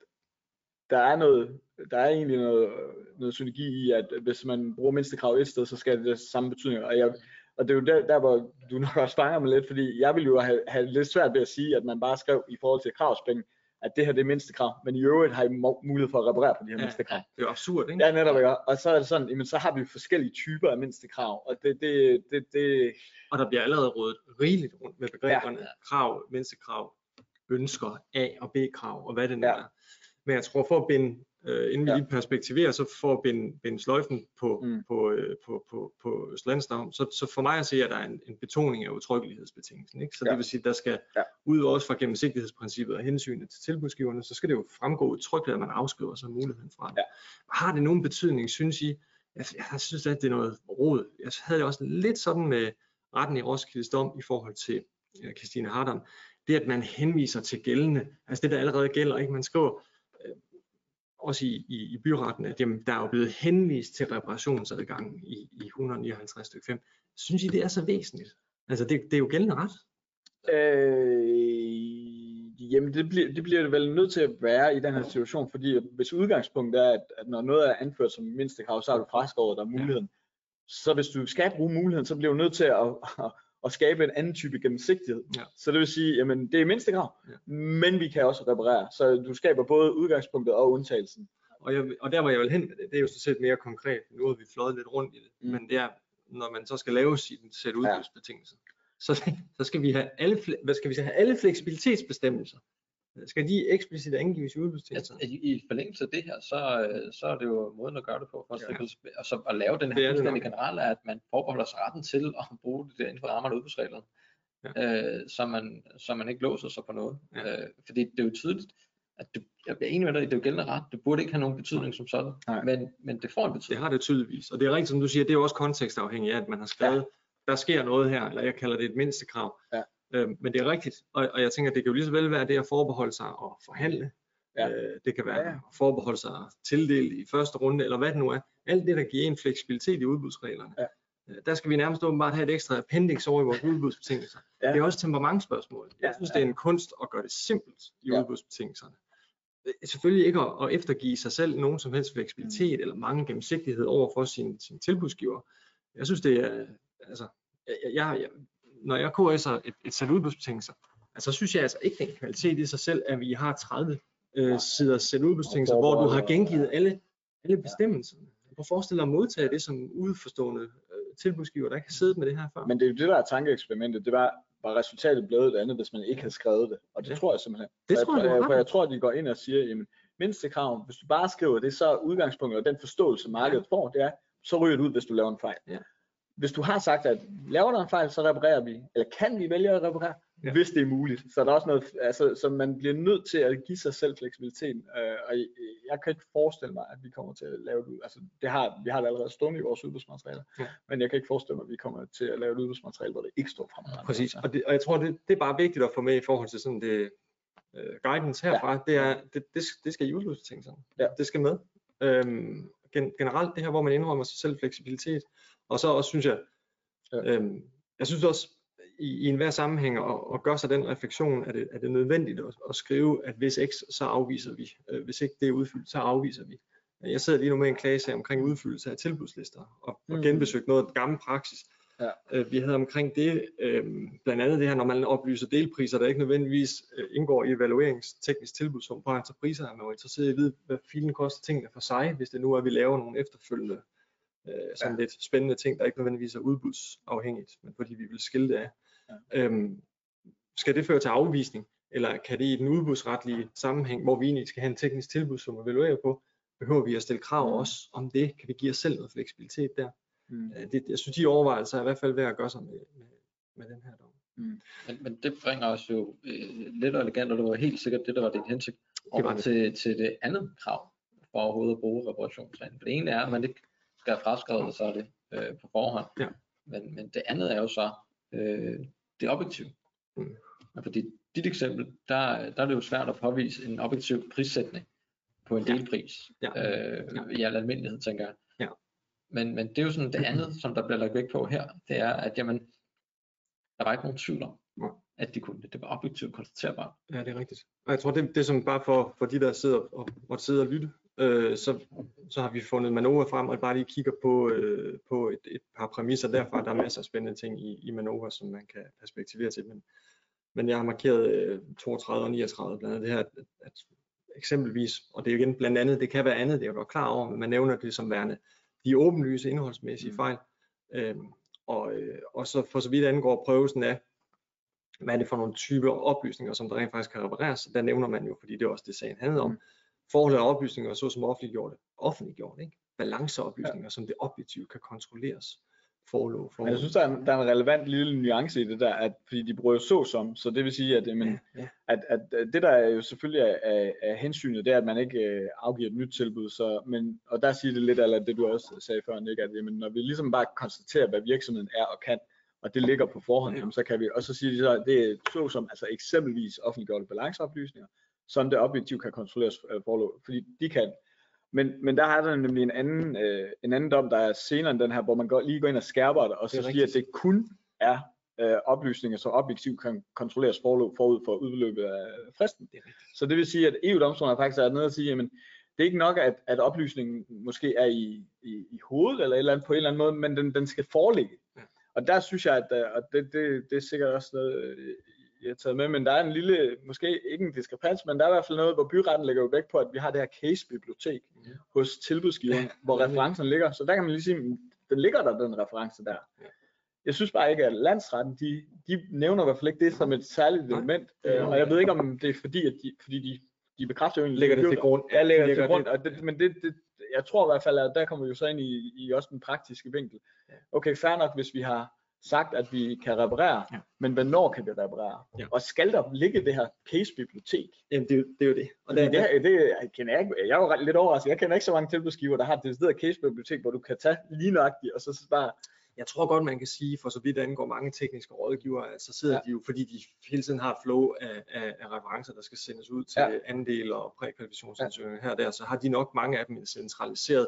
der er noget, der er egentlig noget, noget synergi i, at hvis man bruger mindstekrav et sted, så skal det have samme betydning. Og, jeg, og det er jo der, der, hvor du nok også fanger mig lidt, fordi jeg vil jo have, have lidt svært ved at sige, at man bare skrev i forhold til kravspenge, at det her det er mindstekrav, men i øvrigt har I mulighed for at reparere på de her Ja, mindstekrav. Det er jo absurd, ikke? Ja, netop ikke. Og så er det sådan, jamen, så har vi forskellige typer af mindstekrav, og det, det, det, det Og der bliver allerede rådet rigeligt rundt med begreberne. Ja. Krav, mindstekrav, ønsker, A og B-krav, og hvad det nu Ja. er. Men jeg tror, for at binde, øh, inden vi Ja. lige perspektiverer, så for at binde, binde sløjfen på, Mm. på, øh, på, på, på Østlandsdam, så, så for mig at se, at der er en, en betoning af utryggelighedsbetingelsen. Ikke? Så Ja. det vil sige, at der skal Ja. ud også fra gennemsigtighedsprincippet og hensynet til tilbudsgiverne, så skal det jo fremgå udtrykkeligt, at man afskriver sig muligheden fra det. Ja. Har det nogen betydning, synes I? Jeg, jeg synes, at det er noget råd. Jeg havde det også lidt sådan med retten i Roskildes dom i forhold til øh, Christine Hardam, det at man henviser til gældende, altså det der allerede gælder, ikke? Man skriver også i, i, i byretten, at jamen, der er jo blevet henvist til reparationsadgangen i, i 159 stykke 5. Synes I, det er så væsentligt? Altså det, det er jo gældende ret. Øh, Jamen det bliver, det bliver det vel nødt til at være i den her situation, fordi hvis udgangspunktet er, at, at når noget er anført som mindste krav, så har du fraskåret dig muligheden. Så hvis du skal bruge muligheden, så bliver du nødt til at, at, at skabe en anden type gennemsigtighed. Ja. Så det vil sige, jamen det er mindste krav, Ja. men vi kan også reparere. Så du skaber både udgangspunktet og undtagelsen. Og, jeg, og der hvor jeg vil hen med det, det er jo så set mere konkret. Nu har vi fløjet lidt rundt i det, Mm. men det er, når man så skal lave sin sæt udbudsbetingelser, så, så skal vi have alle, hvad skal vi så have alle fleksibilitetsbestemmelser. Skal de eksplicit angives i udbudsbetingelserne? Altså, i, forlængelse af det her, så, øh, så er det jo måden at gøre det på, for Ja. og så at lave den Det her er det fuldstændig generelle, at man forbeholder sig retten til at bruge det der inden for rammerne af udbudsreglerne, ja. øh, så, man, så man ikke låser sig på noget. Ja. Øh, fordi det er jo tydeligt, at det, jeg er enig med dig, det er jo gældende ret, det burde ikke have nogen betydning som sådan, Nej. men, men det får en Det betydning. har det tydeligvis. Og det er rigtigt, som du siger, det er jo også kontekstafhængigt af, at man har skrevet, ja. der sker noget her, eller jeg kalder det et mindste krav. Ja. Øhm, men det er rigtigt, og, og jeg tænker, det kan jo lige så vel være det at forbeholde sig og forhandle. Ja. Øh, det kan være Ja, at forbeholde sig tildelt i første runde, eller hvad det nu er. Alt det, der giver en fleksibilitet i udbudsreglerne. Ja. Øh, Der skal vi nærmest åbenbart have et ekstra appendix over i vores udbudsbetingelser. Ja. Det er også temperamentsspørgsmål. Jeg synes, ja. det er en kunst at gøre det simpelt i Ja. udbudsbetingelserne. Øh, Selvfølgelig ikke at, at eftergive sig selv nogen som helst Mm. fleksibilitet eller mange gennemsigtighed over for sin, sin tilbudsgiver. Jeg synes, det er, altså, jeg, jeg, jeg, når jeg KS'er et, et sæt udbudsbetingelser, altså synes jeg altså ikke, det er en kvalitet i sig selv, at vi har 30 øh, sider sæt udbudsbetingelser, hvor du har gengivet alle, alle bestemmelserne. Prøv at forestille dig at modtage det som udforstående øh, tilbudsgiver, der ikke har siddet med det her før. Men det er jo det, der er tankeeksperimentet. Det var, var resultatet blevet det andet, hvis man ikke havde skrevet det. Og det Ja. tror jeg simpelthen. Det For tror jeg, du jeg, for jeg tror, at de går ind og siger, jamen, mindste krav, hvis du bare skriver det, så er udgangspunktet og den forståelse, markedet får, det er, så ryger det ud, hvis du laver en fejl. Ja. Hvis du har sagt, at laver der en fejl, så reparerer vi, eller kan vi vælge at reparere, Ja. hvis det er muligt. Så er der også noget, altså, så man bliver nødt til at give sig selv fleksibiliteten, øh, og jeg, jeg kan ikke forestille mig, at vi kommer til at lave det ud. Altså, det har, vi har det allerede stående i vores udbudsmaterialer, Ja. men jeg kan ikke forestille mig, at vi kommer til at lave et udbudsmateriale, hvor det ikke står fremadrettet. Præcis, Altså. og, det, og jeg tror, det, det er bare vigtigt at få med i forhold til sådan det øh, guidance herfra, ja. det er, det, det, det skal i udbudsbetingelserne. Ja. Det skal med. Øhm, gen, generelt det her, hvor man indrømmer sig selv fleksibilitet, og så også synes jeg, Ja. øhm, jeg synes også i, i enhver sammenhæng at, at gøre sig den refleksion, at det, er det nødvendigt at, at skrive, at hvis X, så afviser vi. Øh, hvis ikke det er udfyldt, så afviser vi. Jeg sidder lige nu med en klagesag omkring udfyldelse af tilbudslister, og, og Mhm. genbesøgt noget af gammel praksis. Ja. Øh, vi havde omkring det, øh, blandt andet det her, når man oplyser delpriser, der ikke nødvendigvis øh, indgår i evalueringsteknisk tilbudssum på entrepriser, er man jo interesseret i at vide, hvad filen koster tingene for sig, hvis det nu er, at vi laver nogle efterfølgende øh, sådan ja. lidt spændende ting, der ikke nødvendigvis er udbudsafhængigt, men fordi vi vil skille det af. Ja. Øhm, skal det føre til afvisning, eller kan det i den udbudsretlige sammenhæng, hvor vi egentlig skal have en teknisk tilbudssum at evaluere på, behøver vi at stille krav Mm. også om det? Kan vi give os selv noget fleksibilitet der? Mm. Øh, det, jeg synes, de overvejelser er i hvert fald værd at gøre sig med, med, med den her dom. Men, men det bringer os jo øh, lidt og elegant, og det var helt sikkert det, der var din hensigt, Det var over det. til, til det andet krav for overhovedet at bruge reparationsreglen. For det ene er, at man ikke skal have fraskrevet sig det øh, på forhånd. Ja. Men, men det andet er jo så øh, det objektive. Mm. Og Fordi dit eksempel, der, der er det jo svært at påvise en objektiv prissætning på en Ja. delpris. Ja. Øh, I al almindelighed, tænker jeg. Ja. Men, men det er jo sådan det andet, som der bliver lagt vægt på her, det er, at jamen, der var ikke nogen tvivl om, Nej. at de kunne det. Det var objektivt konstaterbart. Ja, det er rigtigt. Og jeg tror, det, det er som bare for, for de, der sidder og måtte sidde og lytte, øh, så, så har vi fundet Manova frem, og bare lige kigger på, øh, på et, et par præmisser derfra. Der er masser af spændende ting i, i Manova, som man kan perspektivere til. Men, men jeg har markeret øh, 32 og 39, blandt andet det her, at, at eksempelvis, og det er jo igen blandt andet, det kan være andet, det er jeg godt klar over, men man nævner det som værende de åbenlyse indholdsmæssige Mm. fejl. Øhm, og, øh, og så for så vidt angår prøvelsen af, hvad er det for nogle typer oplysninger, som der rent faktisk kan repareres, der nævner man jo, fordi det er også det, sagen handlede om, Forholdet af oplysninger, såsom offentliggjorte, offentliggjort, ikke? balanceoplysninger, ja. som det objektivt kan kontrolleres, forlå, Men jeg synes, der er, en, der er en relevant lille nuance i det der, at, fordi de bruger jo så som, så det vil sige, at, jamen, ja, ja. at, at, det der er jo selvfølgelig er, er, er hensynet, det er, at man ikke øh, afgiver et nyt tilbud, så, men, og der siger det lidt af det, du også sagde før, Nick, at jamen, når vi ligesom bare konstaterer, hvad virksomheden er og kan, og det ligger på forhånd, Ja. jamen, så kan vi, og så siger de så, at det er så som, altså eksempelvis offentliggjorte balanceoplysninger, sådan det objektivt kan kontrolleres øh, forlå, fordi de kan. Men, men der er der nemlig en anden, øh, en anden dom, der er senere end den her, hvor man går, lige går ind og skærper det, og så Det er siger, at det kun er øh, oplysninger, så objektivt kan kontrolleres forud, forud for udløbet af fristen. Det. Så det vil sige, at EU-domstolen har faktisk været nede og sige, jamen, det er ikke nok, at, at oplysningen måske er i, i, i hovedet eller, et eller andet, på en eller anden måde, men den, den skal foreligge. Og der synes jeg, at øh, og det, det, det er sikkert også noget, øh, har taget med, men der er en lille, måske ikke en diskrepans, men der er i hvert fald noget, hvor byretten lægger jo vægt på, at vi har det her case-bibliotek Mhm. hos tilbudsgiveren, hvor Ja. referencen ligger. Så der kan man lige sige, mm, den ligger der, den reference der. Ja. Jeg synes bare ikke, at landsretten, de, de nævner i hvert fald ikke det som et særligt element. Øh, og jeg ved ikke, om det er fordi, at de, fordi de, de bekræfter jo egentlig, Lægger det de til grund. Ja, lægger det til grund. Og det, men det, det, jeg tror i hvert fald, at der kommer vi jo så ind i, i også den praktiske vinkel. Okay, fair nok, hvis vi har sagt, at vi kan reparere, Ja. men hvornår kan vi reparere? Ja. Og skal der ligge det her case-bibliotek? Jamen, det, er jo- det er jo det. Og der, det, her, det jeg kender jeg, ikke, jeg er jo lidt overrasket. Jeg kender ikke så mange tilbudsgiver, der har et decideret case-bibliotek, hvor du kan tage lige nøjagtigt, og så bare jeg tror godt, man kan sige, for så vidt angår mange tekniske rådgivere, at så sidder Ja. ja. de jo, fordi de hele tiden har et flow af, af, af referencer, der skal sendes ud til Ja. ja. andel og prækvalifikationsansøgninger her og der, så har de nok mange af dem i et centraliseret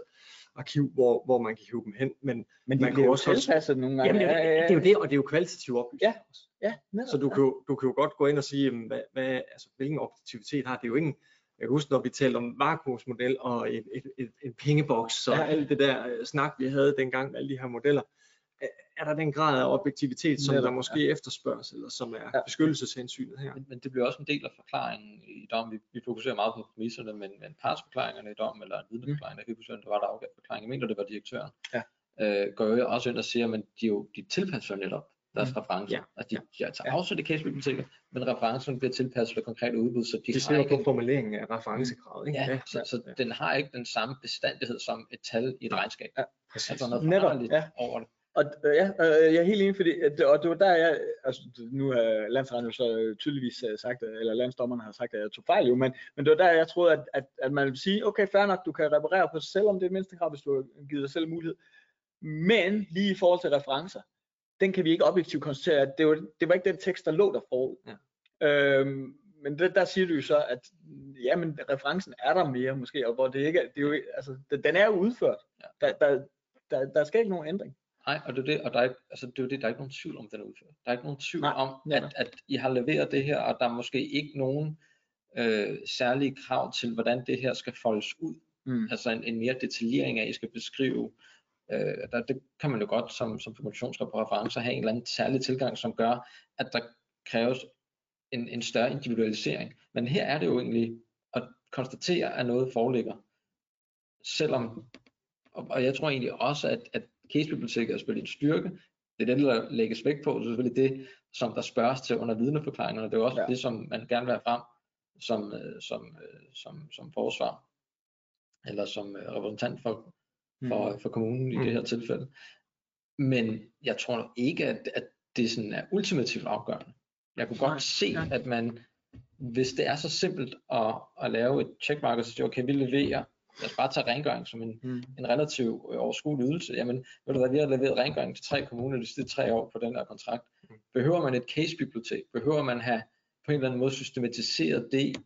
arkiv, hvor, hvor man kan hive dem hen. Men Men Man de kan bliver jo også- tilpasset nogle gange. jamen, det, er, jo- det er jo det, og det er jo kvalitativ oplysning. Ja. også. Ja, netop. Så du kan, jo, du kan jo godt gå ind og sige, jamen, hvad, hvad, altså, hvilken objektivitet har det? Er jo ikke, jeg kan huske, når vi talte om vakuumsmodel og et, et, et, en pengeboks og Ja. ja. alt det der øh, snak, vi havde dengang med alle de her modeller. Er- Er der den grad af objektivitet, som Netop, der måske efterspørges, eller som er Ja. beskyttelseshensynet her? Men, men det bliver også en del af forklaringen i dom. Vi, vi fokuserer meget på præmisserne, men, men partsforklaringerne i dom, eller en vidneforklaring, jeg kan ikke huske, det var der afgav forklaring, jeg mener, det var direktøren, Ja. øh, går jo også ind og siger, men de, jo, de tilpasser netop deres Mm. referencer. Ja. Altså, de, de tager Ja. afsæt i casebiblioteket, men referencerne bliver tilpasset ved konkrete udbud, så de, De ser ikke på en, formuleringen af referencekravet. Ikke? ja, så, så ja. den har ikke den samme bestandighed som et tal i et regnskab. Ja, Præcis. Altså noget Netop, ja. over det. Og øh, ja, øh, jeg er helt enig, fordi, at, og det var der, jeg, altså nu har landsretten jo så øh, tydeligvis øh, sagt, øh, eller landsdommerne har sagt, at jeg tog fejl jo, men, men det var der, jeg troede, at, at, at man ville sige, okay, fair nok, du kan reparere på selvom det er mindstekrav, hvis du har givet dig selv mulighed. Men lige i forhold til referencer, den kan vi ikke objektivt konstatere, at det var, det var ikke den tekst, der lå der forud. Ja. Øhm, men det, der siger du jo så, at ja, men referencen er der mere måske, og hvor det ikke er, det er jo, altså, den den er jo udført. Ja. Der, der, der, der skal ikke nogen ændring. Nej, og det er det, og der er, ikke, altså det er det, der er ikke nogen tvivl om, den er udført. Der er ikke nogen tvivl Nej, om, at, at I har leveret det her, og der er måske ikke nogen øh, særlige krav til, hvordan det her skal foldes ud. Mm. Altså en, en mere detaljering af, at I skal beskrive. Øh, der, det kan man jo godt som, som formulationsreferencer have en eller anden særlig tilgang, som gør, at der kræves en, en større individualisering. Men her er det jo egentlig at konstatere, at noget foreligger. Selvom, og, og jeg tror egentlig også, at, at casebiblioteket er selvfølgelig en styrke. Det er det, der lægges vægt på. Det er selvfølgelig det, som der spørges til under vidneforklaringerne. Det er også Ja. det, som man gerne vil have frem som, øh, som, øh, som, som forsvar. Eller som øh, repræsentant for, for, for kommunen i Mm. det her tilfælde. Men jeg tror nok ikke, at, at det sådan er ultimativt afgørende. Jeg kunne godt se, at man, hvis det er så simpelt at, at lave et checkmark, og så sige, okay, vi leverer, lad os bare tage rengøring som en, Mm. en relativt øh, overskuelig ydelse. Jamen, ved du hvad, vi har leveret rengøring til tre kommuner de sidste tre år på den her kontrakt. Mm. Behøver man et casebibliotek? Behøver man have på en eller anden måde systematiseret det,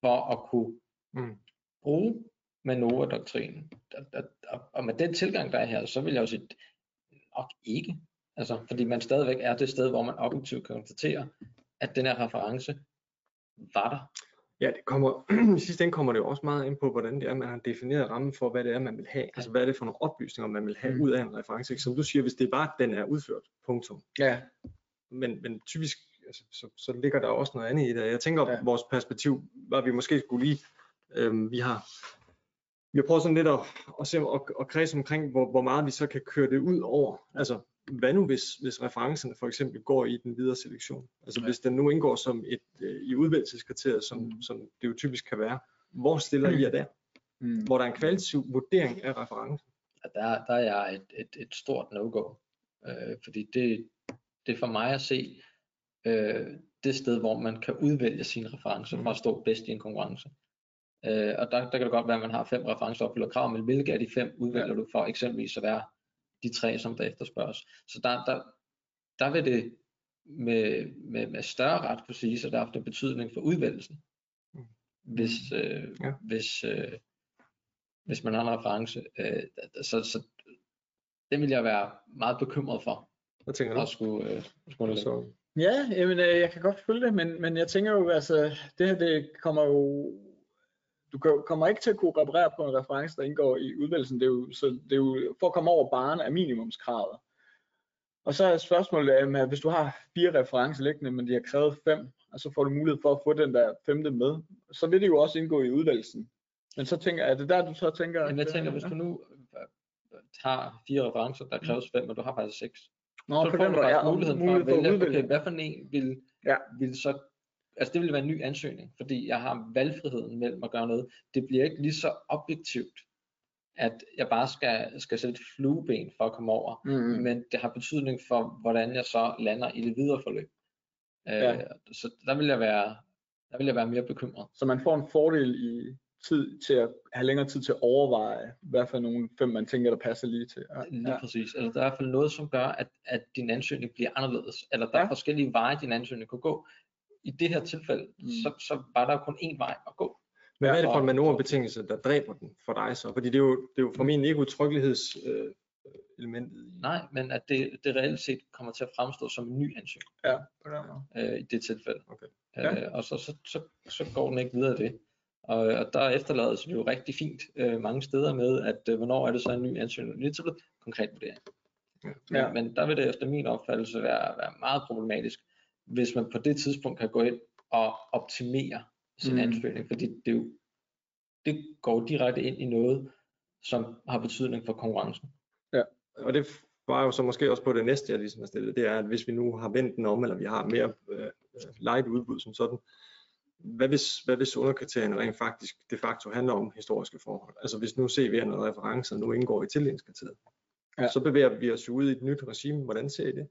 for at kunne Mm. bruge Manova-doktrinen? Og- Og med den tilgang, der er her, så vil jeg jo sige, nok ikke. Altså, fordi man stadigvæk er det sted, hvor man objektivt kan konstatere, at den her reference var der. Ja, det kommer, i sidste ende kommer det jo også meget ind på, hvordan det er, man har defineret rammen for, hvad det er, man vil have. Altså, hvad er det for nogle oplysninger, man vil have Mm. ud af en reference. Ikke? Som du siger, hvis det er bare, den er udført, punktum. Ja, Men, men typisk, altså, så, så ligger der også noget andet i det. Jeg tænker, Ja. vores perspektiv var, vi måske skulle lige, øhm, vi har, vi har prøvet sådan lidt at, at se at, at kredse omkring, hvor, hvor meget vi så kan køre det ud over. Altså, hvad nu hvis, hvis referencerne for eksempel går i den videre selektion? Altså Ja. hvis den nu indgår som et øh, i udvælgelseskriteriet, som, Mm. som det jo typisk kan være, hvor stiller I jer der? mm. Hvor der er en kvalitativ vurdering af referencen. at der, der er jeg et, et, et stort no-go. Øh, fordi det, det er for mig at se øh, det sted, hvor man kan udvælge sine referencer for at stå bedst i en konkurrence. Øh, og der, der kan det godt være, at man har fem referencer opfylder krav, men hvilke af de fem udvælger du for eksempelvis at være de tre, som der efterspørges. Så der, der, der vil det med, med, med større ret kunne sige, at der har haft en betydning for udvælgelsen. Mm. Hvis, øh, Ja. hvis, øh, hvis man har en reference. Øh, så, så det vil jeg være meget bekymret for. Hvad tænker du? at skulle, øh, skulle så. Så, Ja, jamen, øh, jeg kan godt følge det, men, men jeg tænker jo, altså, det her, det kommer jo, du kommer ikke til at kunne reparere på en reference, der indgår i udvælgelsen. Det er jo, så det er jo for at komme over baren af minimumskravet. Og så er spørgsmålet, at hvis du har fire referencer liggende, men de har krævet fem, og så får du mulighed for at få den der femte med, så vil det jo også indgå i udvælgelsen. Men så tænker er det der, du så tænker? Men jeg tænker, øh, hvis du nu øh, tager fire referencer, der kræves fem, og du har faktisk seks, Nå, så får du faktisk ja, muligheden for mulighed at for at vælge, okay, hvad for en vil, Ja. vil så, altså det vil være en ny ansøgning, fordi jeg har valgfriheden mellem at gøre noget. Det bliver ikke lige så objektivt, at jeg bare skal, skal sætte et flueben for at komme over, Mm. men det har betydning for, hvordan jeg så lander i det videre forløb. Ja. Øh, så der vil jeg være, der vil jeg være mere bekymret. Så man får en fordel i tid til at have længere tid til at overveje, hvad for nogle fem man tænker, der passer lige til. Ja. Lige ja. præcis. Altså, der er i hvert fald noget, som gør, at, at din ansøgning bliver anderledes. Eller der Ja. er forskellige veje, din ansøgning kunne gå. I det her tilfælde, Mm. så, så var der kun én vej at gå. men hvad er det for en manøvrebetingelse, der dræber den for dig så? Fordi det er jo, det er jo formentlig ikke udtrykkeligheds øh. Nej, men at det, det reelt set kommer til at fremstå som en ny ansøgning ja, på den måde. øh, i det tilfælde. Okay. Ja. Øh, og så, så, så, så går den ikke videre af det. Og, og der efterlades det jo rigtig fint øh, mange steder med, at øh, hvornår er det så en ny ansøgning? Det er konkret vurdering. Ja. Men, men der vil det efter min opfattelse være, være meget problematisk, hvis man på det tidspunkt kan gå ind og optimere sin Mm. ansøgning, fordi det, er jo, det går direkte ind i noget, som har betydning for konkurrencen. Og det var jo så måske også på det næste, jeg ligesom har stillet, det er, at hvis vi nu har vendt den om, eller vi har mere øh, light udbud som sådan, hvad hvis, hvad hvis underkriterierne rent faktisk de facto handler om historiske forhold? Altså hvis nu CV'erne og referencer nu indgår i tildelingskriteriet, Ja. ja. så bevæger vi os jo ud i et nyt regime. Hvordan ser I det?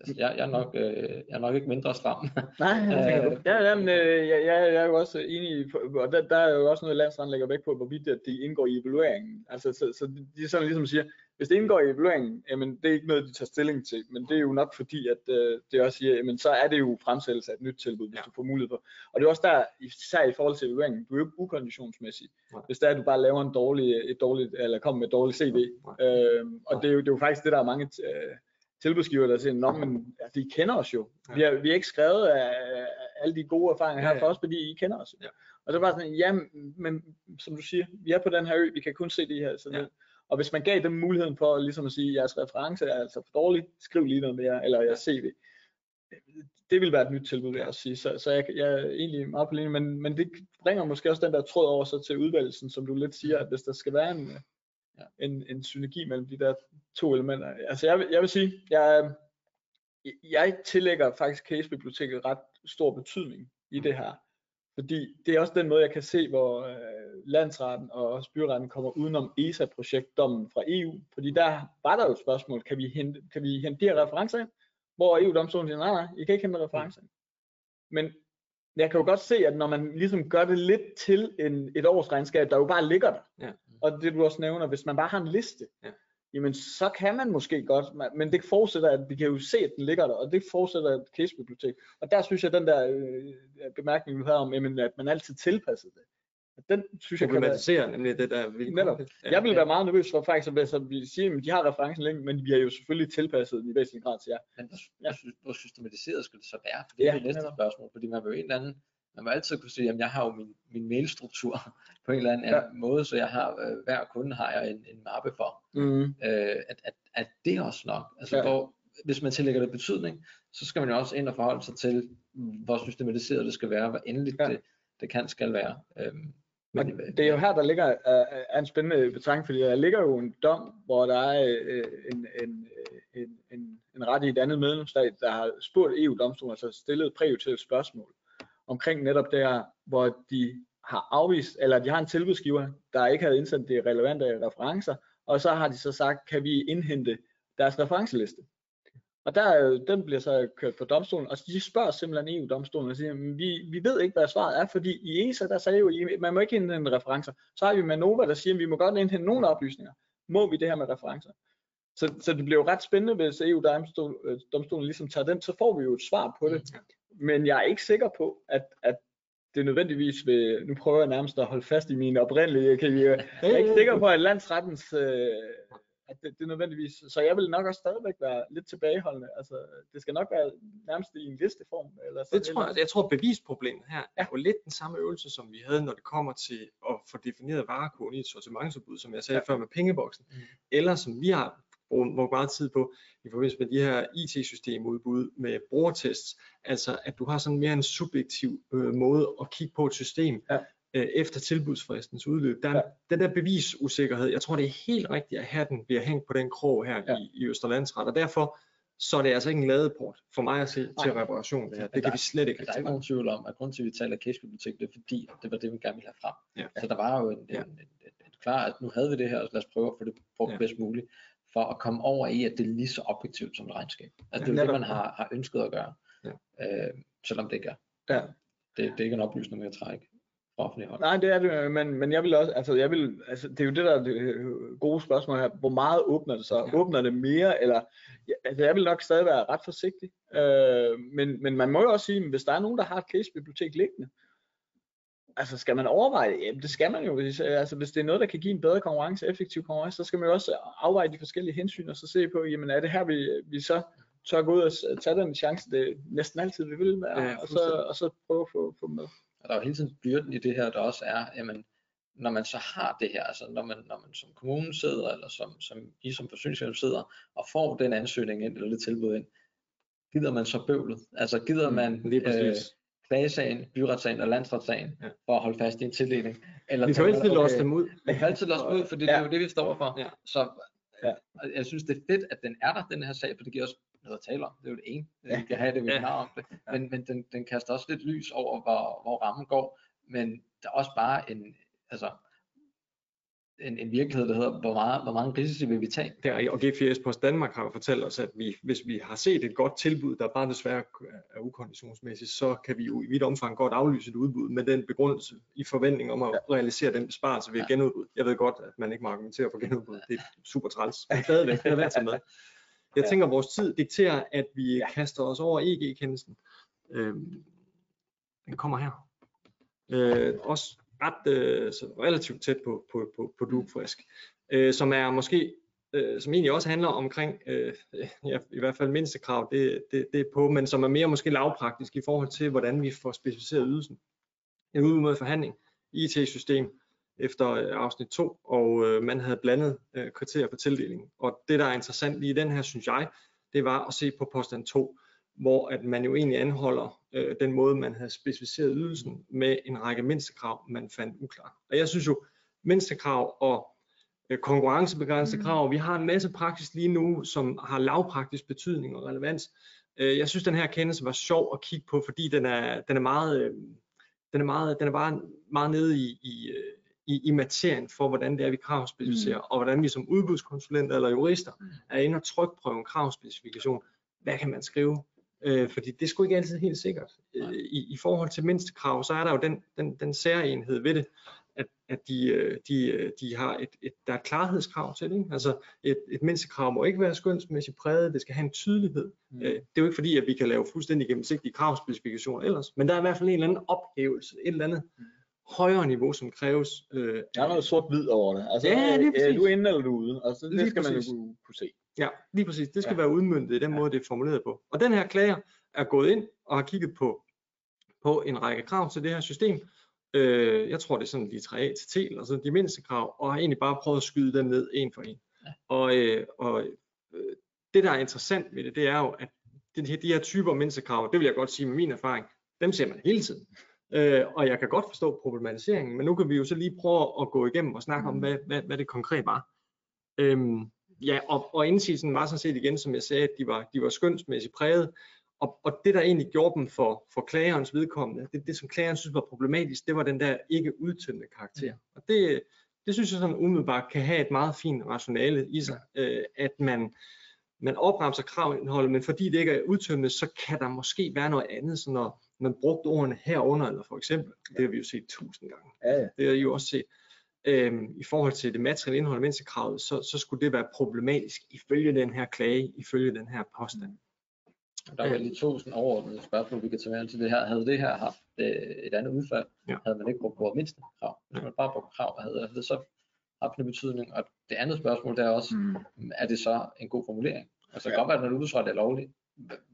Altså, jeg, jeg, er nok, øh, jeg er nok ikke mindre stram. Nej, Øh, ja, jamen, øh, jeg, jeg, jeg er jo også enig i, og der, der er jo også noget, landsretten lægger vægt på, hvorvidt at det indgår i evalueringen. Altså, så, så de er sådan ligesom siger, hvis det indgår i evalueringen, jamen det er ikke noget, de tager stilling til, men det er jo nok fordi, at øh, det også siger, jamen så er det jo fremsættelse af et nyt tilbud, hvis Ja. du får mulighed for. Og det er også der, især i forhold til evalueringen, du er jo ikke ukonditionsmæssig. Nej. Hvis det er, at du bare laver en dårlig, et dårligt, eller kommer med et dårligt CV. Øh, og det er, jo, det er jo faktisk det, der er mange øh, tilbudsgiver, der siger, Nå, men altså, I kender os jo. Vi har, vi har ikke skrevet af, af alle de gode erfaringer Ja, her ja. for os, fordi I kender os. Ja. Og så var sådan, ja, men som du siger, vi er på den her ø, vi kan kun se det her. Så Ja. ja. Og hvis man gav dem muligheden for ligesom at sige, jeres reference er altså for dårlig, skriv lige noget mere, eller jeres CV. Det vil være et nyt tilbud, vil jeg også sige. Så, så jeg, jeg er egentlig meget på linje, men, men det bringer måske også den der tråd over så til udvalgelsen, som du lidt siger, at hvis der skal være en, Ja. en, en synergi mellem de der to elementer. Altså jeg, vil- jeg vil sige, jeg, jeg tillægger faktisk Case-biblioteket ret stor betydning i det her. Fordi det er også den måde, jeg kan se, hvor øh, landsretten og også byretten kommer udenom ESA-projektdommen fra EU. Fordi der var der jo et spørgsmål, kan vi hente, kan vi hente de her referencer ind? Hvor EU-domstolen siger, nej, nej, I kan ikke hente referencer ind. Men jeg kan jo godt se, at når man ligesom gør det lidt til en, et årsregnskab, der jo bare ligger der, Ja. Og det du også nævner, hvis man bare har en liste, Ja. jamen så kan man måske godt, men- det forudsætter, at vi kan jo se, at den ligger der, og det forudsætter et casebibliotek. Og der synes jeg, den der øh, bemærkning, du havde om, jamen, at man altid tilpasser det, at den synes jeg kan være, nemlig det der vilkår. Netop. Ja. jeg vil være meget nervøs for faktisk, at hvis at vi siger, at de har referencen længe, men vi har jo selvfølgelig tilpasset den i væsentlig grad til jer. Men hvor, Ja. ja. hvor systematiseret skal det så være? For det Ja, er det næste netop. spørgsmål, fordi man vil jo en eller anden, man vil altid kunne sige, at jeg har jo min, min mailstruktur på en eller anden Ja. måde, så jeg har, øh, hver kunde har jeg en, en mappe for. Mm. Øh, at, at, at det er også nok. Altså, Ja. hvor, hvis man tillægger det betydning, så skal man jo også ind og forholde sig til, hvor systematiseret det skal være, hvor endeligt Ja. det, det kan skal være. Øhm, Og men, det er jo her, der ligger uh, er en spændende betragtning, fordi der ligger jo en dom, hvor der er øh, en, en, øh, en, en, en ret i et andet medlemsstat, der har spurgt EU-domstolen, altså stillet et præjudicielt spørgsmål omkring netop der, hvor de har afvist, eller de har en tilbudsgiver, der ikke havde indsendt de relevante referencer, og så har de så sagt, kan vi indhente deres referenceliste. Og der, øh, den bliver så kørt på domstolen, og de spørger simpelthen EU-domstolen og siger, vi, vi ved ikke, hvad svaret er, fordi i ESA, der sagde jo, man må ikke indhente referencer. Så har vi Manova, der siger, at vi må godt indhente nogle oplysninger. Må vi det her med referencer? Så, så det bliver jo ret spændende, hvis EU-domstolen øh, ligesom tager den, så får vi jo et svar på det. Men jeg er ikke sikker på, at, at det nødvendigvis vil, nu prøver jeg nærmest at holde fast i mine oprindelige, kan vi, jeg er ikke sikker på, at landsrettens øh, at det, det er nødvendigvis, så jeg vil nok også stadigvæk være lidt tilbageholdende. Altså, det skal nok være nærmest i en listeform. Eller sådan Det tror jeg, jeg tror bevisproblemet her er jo lidt den samme øvelse, som vi havde, når det kommer til at få defineret varekoden i et sortimentsudbud, som jeg sagde Ja. før med pengeboksen, Mm. eller som vi har brugt meget tid på i forbindelse med de her IT-systemudbud med brugertests, altså at du har sådan mere en subjektiv øh, måde at kigge på et system Ja. øh, efter tilbudsfristens udløb. Der, er Ja. Den der bevisusikkerhed, jeg tror det er helt rigtigt, at hatten bliver hængt på den krog her Ja. i, i Østerlandsret, og derfor så er det altså ikke en ladeport for mig at se til Nej. reparation det her. Det der- kan vi slet ikke der er ikke nogen tvivl om, at grunden til, at vi taler casebibliotek, det er fordi, det var det, vi gerne ville have frem. Ja. Så der var jo en, en, Ja. en, en, en klar, at nu havde vi det her, og lad os prøve at få det brugt Ja. bedst muligt, for at komme over i, at det er lige så objektivt som et regnskab. Altså det er jo det, man har, har ønsket at gøre, Ja. øh, selvom det ikke er. Ja. Det, det er ikke en oplysning, jeg trække fra offentlig hold. Nej, det er det, men, men jeg vil også, altså, jeg vil, altså, det er jo det der er det øh, gode spørgsmål her. Hvor meget åbner det så? Ja. Åbner det mere, eller, ja, altså, jeg vil nok stadig være ret forsigtig. Øh, men, men man må jo også sige, at hvis der er nogen, der har et casebibliotek liggende, altså skal man overveje det? Jamen det skal man jo. Hvis, altså, hvis det er noget, der kan give en bedre konkurrence, effektiv konkurrence, så skal man jo også afveje de forskellige hensyn, og så se på, jamen er det her, vi, vi så tør gå ud og tage den chance, det næsten altid vi vil være, Ja, og, så, og så prøve at få, få med. Og der er jo hele tiden byrden i det her, der også er, jamen, når man så har det her, altså når man, når man som kommune sidder, eller som, som I som forsyningsselskab sidder, og får den ansøgning ind, eller det tilbud ind, gider man så bøvlet? Altså gider man Mm, Lige præcis. Klagesagen, byretssagen og landsretssagen, Ja. for at holde fast i en tildeling? Eller Vi kan jo altid man, låse dem ud. Vi kan altid låse dem ud, for det, det er Ja. jo det, vi står for. Ja. Så Ja. og jeg synes, det er fedt, at den er der, den her sag, for det giver os noget at tale om. Det er jo det ene. Ja. Vi kan have det, vi Ja. ja. om det. Men, men den, den kaster også lidt lys over, hvor, hvor rammen går. Men der er også bare en, altså, en, en virkelighed, der hedder, hvor meget, hvor mange risici vil vi tage? Der, og G4S Post Danmark har fortalt os, at vi, hvis vi har set et godt tilbud, der bare desværre er ukonditionsmæssigt, så kan vi jo i vidt omfang godt aflyse et udbud med den begrundelse i forventning om at realisere den besparelse ved Ja. genudbud. Jeg ved godt, at man ikke må argumentere for genudbud. Det er super træls. Men stadigvæk, det er værd tage med. Jeg Ja. tænker, at vores tid dikterer, at vi Ja. kaster os over EG-kendelsen. Øhm, den kommer her. Øh, også ret, øh, så relativt tæt på, på, på, på dugfrisk. Øh, som er måske, øh, som egentlig også handler omkring, øh, ja, i hvert fald mindstekrav, det, det, det er på, men som er mere måske lavpraktisk i forhold til, hvordan vi får specificeret ydelsen. En udbud med forhandling, IT-system efter øh, afsnit 2, og øh, man havde blandet øh, kriterier for tildeling. Og det, der er interessant lige i den her, synes jeg, det var at se på påstand 2, hvor at man jo egentlig anholder øh, den måde, man havde specificeret ydelsen med en række mindstekrav, man fandt uklar. Og jeg synes jo, mindstekrav og øh, konkurrencebegrænsede Mm. krav, vi har en masse praksis lige nu, som har lavpraktisk betydning og relevans. Øh, jeg synes, den her kendelse var sjov at kigge på, fordi den er, den er meget, øh, den er meget, den er bare meget nede i, i, øh, i, i materien for, hvordan det er, vi kravspecificerer, mm. og hvordan vi som udbudskonsulenter eller jurister Mm. er inde og trykprøve en kravspecifikation. Hvad kan man skrive? Øh, fordi det er sgu ikke altid helt sikkert. Øh, i, I forhold til mindstekrav, så er der jo den, den, den særenhed ved det, at, at de, øh, de, øh, de har et, et, der er et klarhedskrav til det. Ikke? Altså et, et mindstekrav må ikke være skønsmæssigt præget, det skal have en tydelighed. Mm. Øh, det er jo ikke fordi, at vi kan lave fuldstændig gennemsigtige kravspecifikationer ellers, men der er i hvert fald en eller anden ophævelse, et eller andet Mm. højere niveau, som kræves. Øh, Der er noget sort-hvid over det. Altså, Ja, lige øh, præcis. er du inde eller du er ude? Altså, det Lige skal man jo præcis. kunne, kunne se. Ja, lige præcis. Det skal Ja. være udmyndtet i den Ja. måde, det er formuleret på. Og den her klager er gået ind og har kigget på, på en række krav til det her system. Øh, jeg tror, det er sådan de 3A til T, eller sådan de mindste krav, og har egentlig bare prøvet at skyde dem ned en for en. Ja. Og, øh, og øh, det, der er interessant ved det, det er jo, at de, her- de her typer mindste krav, det vil jeg godt sige med min erfaring, dem ser man hele tiden. Øh, og jeg kan godt forstå problematiseringen, men nu kan vi jo så lige prøve at gå igennem og snakke om, Mm. hvad, hvad, hvad det konkret var. Øhm, ja, og, og indsigelsen var sådan set igen, som jeg sagde, at de var, de var skønsmæssigt præget, og, og det der egentlig gjorde dem for, for klagerens vedkommende, det, det som klageren synes var problematisk, det var den der ikke udtømmende karakter. Og det, det synes jeg sådan umiddelbart kan have et meget fint rationale i sig, øh, at man, man opremser kravindholdet, men fordi det ikke er udtømmende, så kan der måske være noget andet, så når man brugte ordene herunder, eller for eksempel, det har vi jo set tusind gange, Ja, ja. det har I jo også set, øhm, i forhold til det materielle indhold af mindstekravet, så, så skulle det være problematisk ifølge den her klage, ifølge den her påstand. Der er lige to sådan overordnede spørgsmål, vi kan tage med til det her. Havde det her haft øh, et andet udfald, Ja. havde man ikke brugt, brugt mindste krav. Hvis man bare brugt krav, havde, havde det så optrappende betydning, og det andet spørgsmål, det er også, Mm. er det så en god formulering? Altså, Ja. godt være, at tror, at det er lovligt,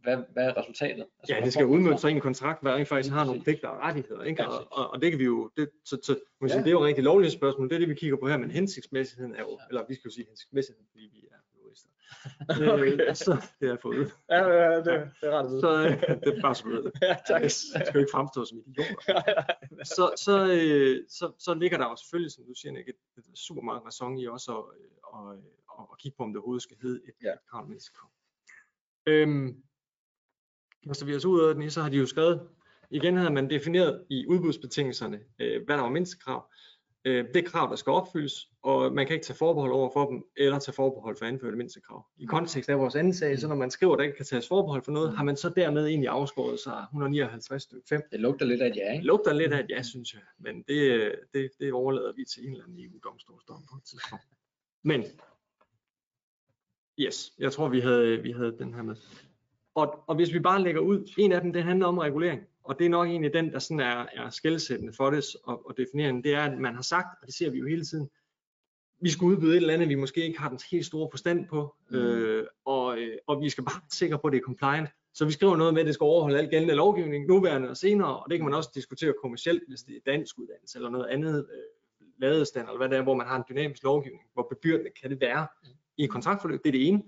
hvad, hvad er resultatet? Altså, Ja, det skal udmønte så? sig i en kontrakt, hvad rent faktisk har nogle pligter og rettigheder. Ikke? Og, og, og, det kan vi jo, det, så, så man sige, Ja. det er jo rigtig lovligt spørgsmål, det er det, vi kigger på her, men hensigtsmæssigheden er jo, Ja. eller vi skal jo sige hensigtsmæssigheden, fordi vi er jurister. Okay. Øh, altså, det har jeg fået ud. Ja, ja, det, det er ret. Så øh, det er bare så ved det. ja, tak. Jeg skal jo ikke fremstå som idioter. så, så, øh, så, så ligger der jo selvfølgelig, som du siger, Nick, et, et super meget ræson i også at, at, at, at kigge på, om det overhovedet skal hedde et, Ja. ja. et krav om menneskekrav. Øhm, kaster vi os ud af den, så har de jo skrevet, igen havde man defineret i udbudsbetingelserne, øh, hvad der var mindstekrav. Øh, det krav, der skal opfyldes, og man kan ikke tage forbehold over for dem, eller tage forbehold for det mindstekrav. I kontekst af vores anden sag, så når man skriver, at der ikke kan tages forbehold for noget, har man så dermed egentlig afskåret sig 159 stykke 5. Det lugter lidt af et ja, Det ikke? lugter lidt af et ja, synes jeg, men det, det, det overlader vi til en eller anden EU-domstolsdom på et tidspunkt. Men, yes, jeg tror, vi havde, vi havde den her med. Og, og hvis vi bare lægger ud, en af dem, det handler om regulering, og det er nok egentlig den, der sådan er, er skældsættende for det og, og definerende, det er, at man har sagt, og det ser vi jo hele tiden, vi skal udbyde et eller andet, vi måske ikke har den helt store forstand på, Mm. øh, og, øh, og vi skal bare være sikre på, at det er compliant. Så vi skriver noget med, at det skal overholde alt gældende lovgivning, nuværende og senere, og det kan man også diskutere kommercielt, hvis det er dansk uddannelse eller noget andet øh, ladestand, eller hvad det er, hvor man har en dynamisk lovgivning. Hvor bebyrdende kan det være i kontraktforløb? Det er det ene.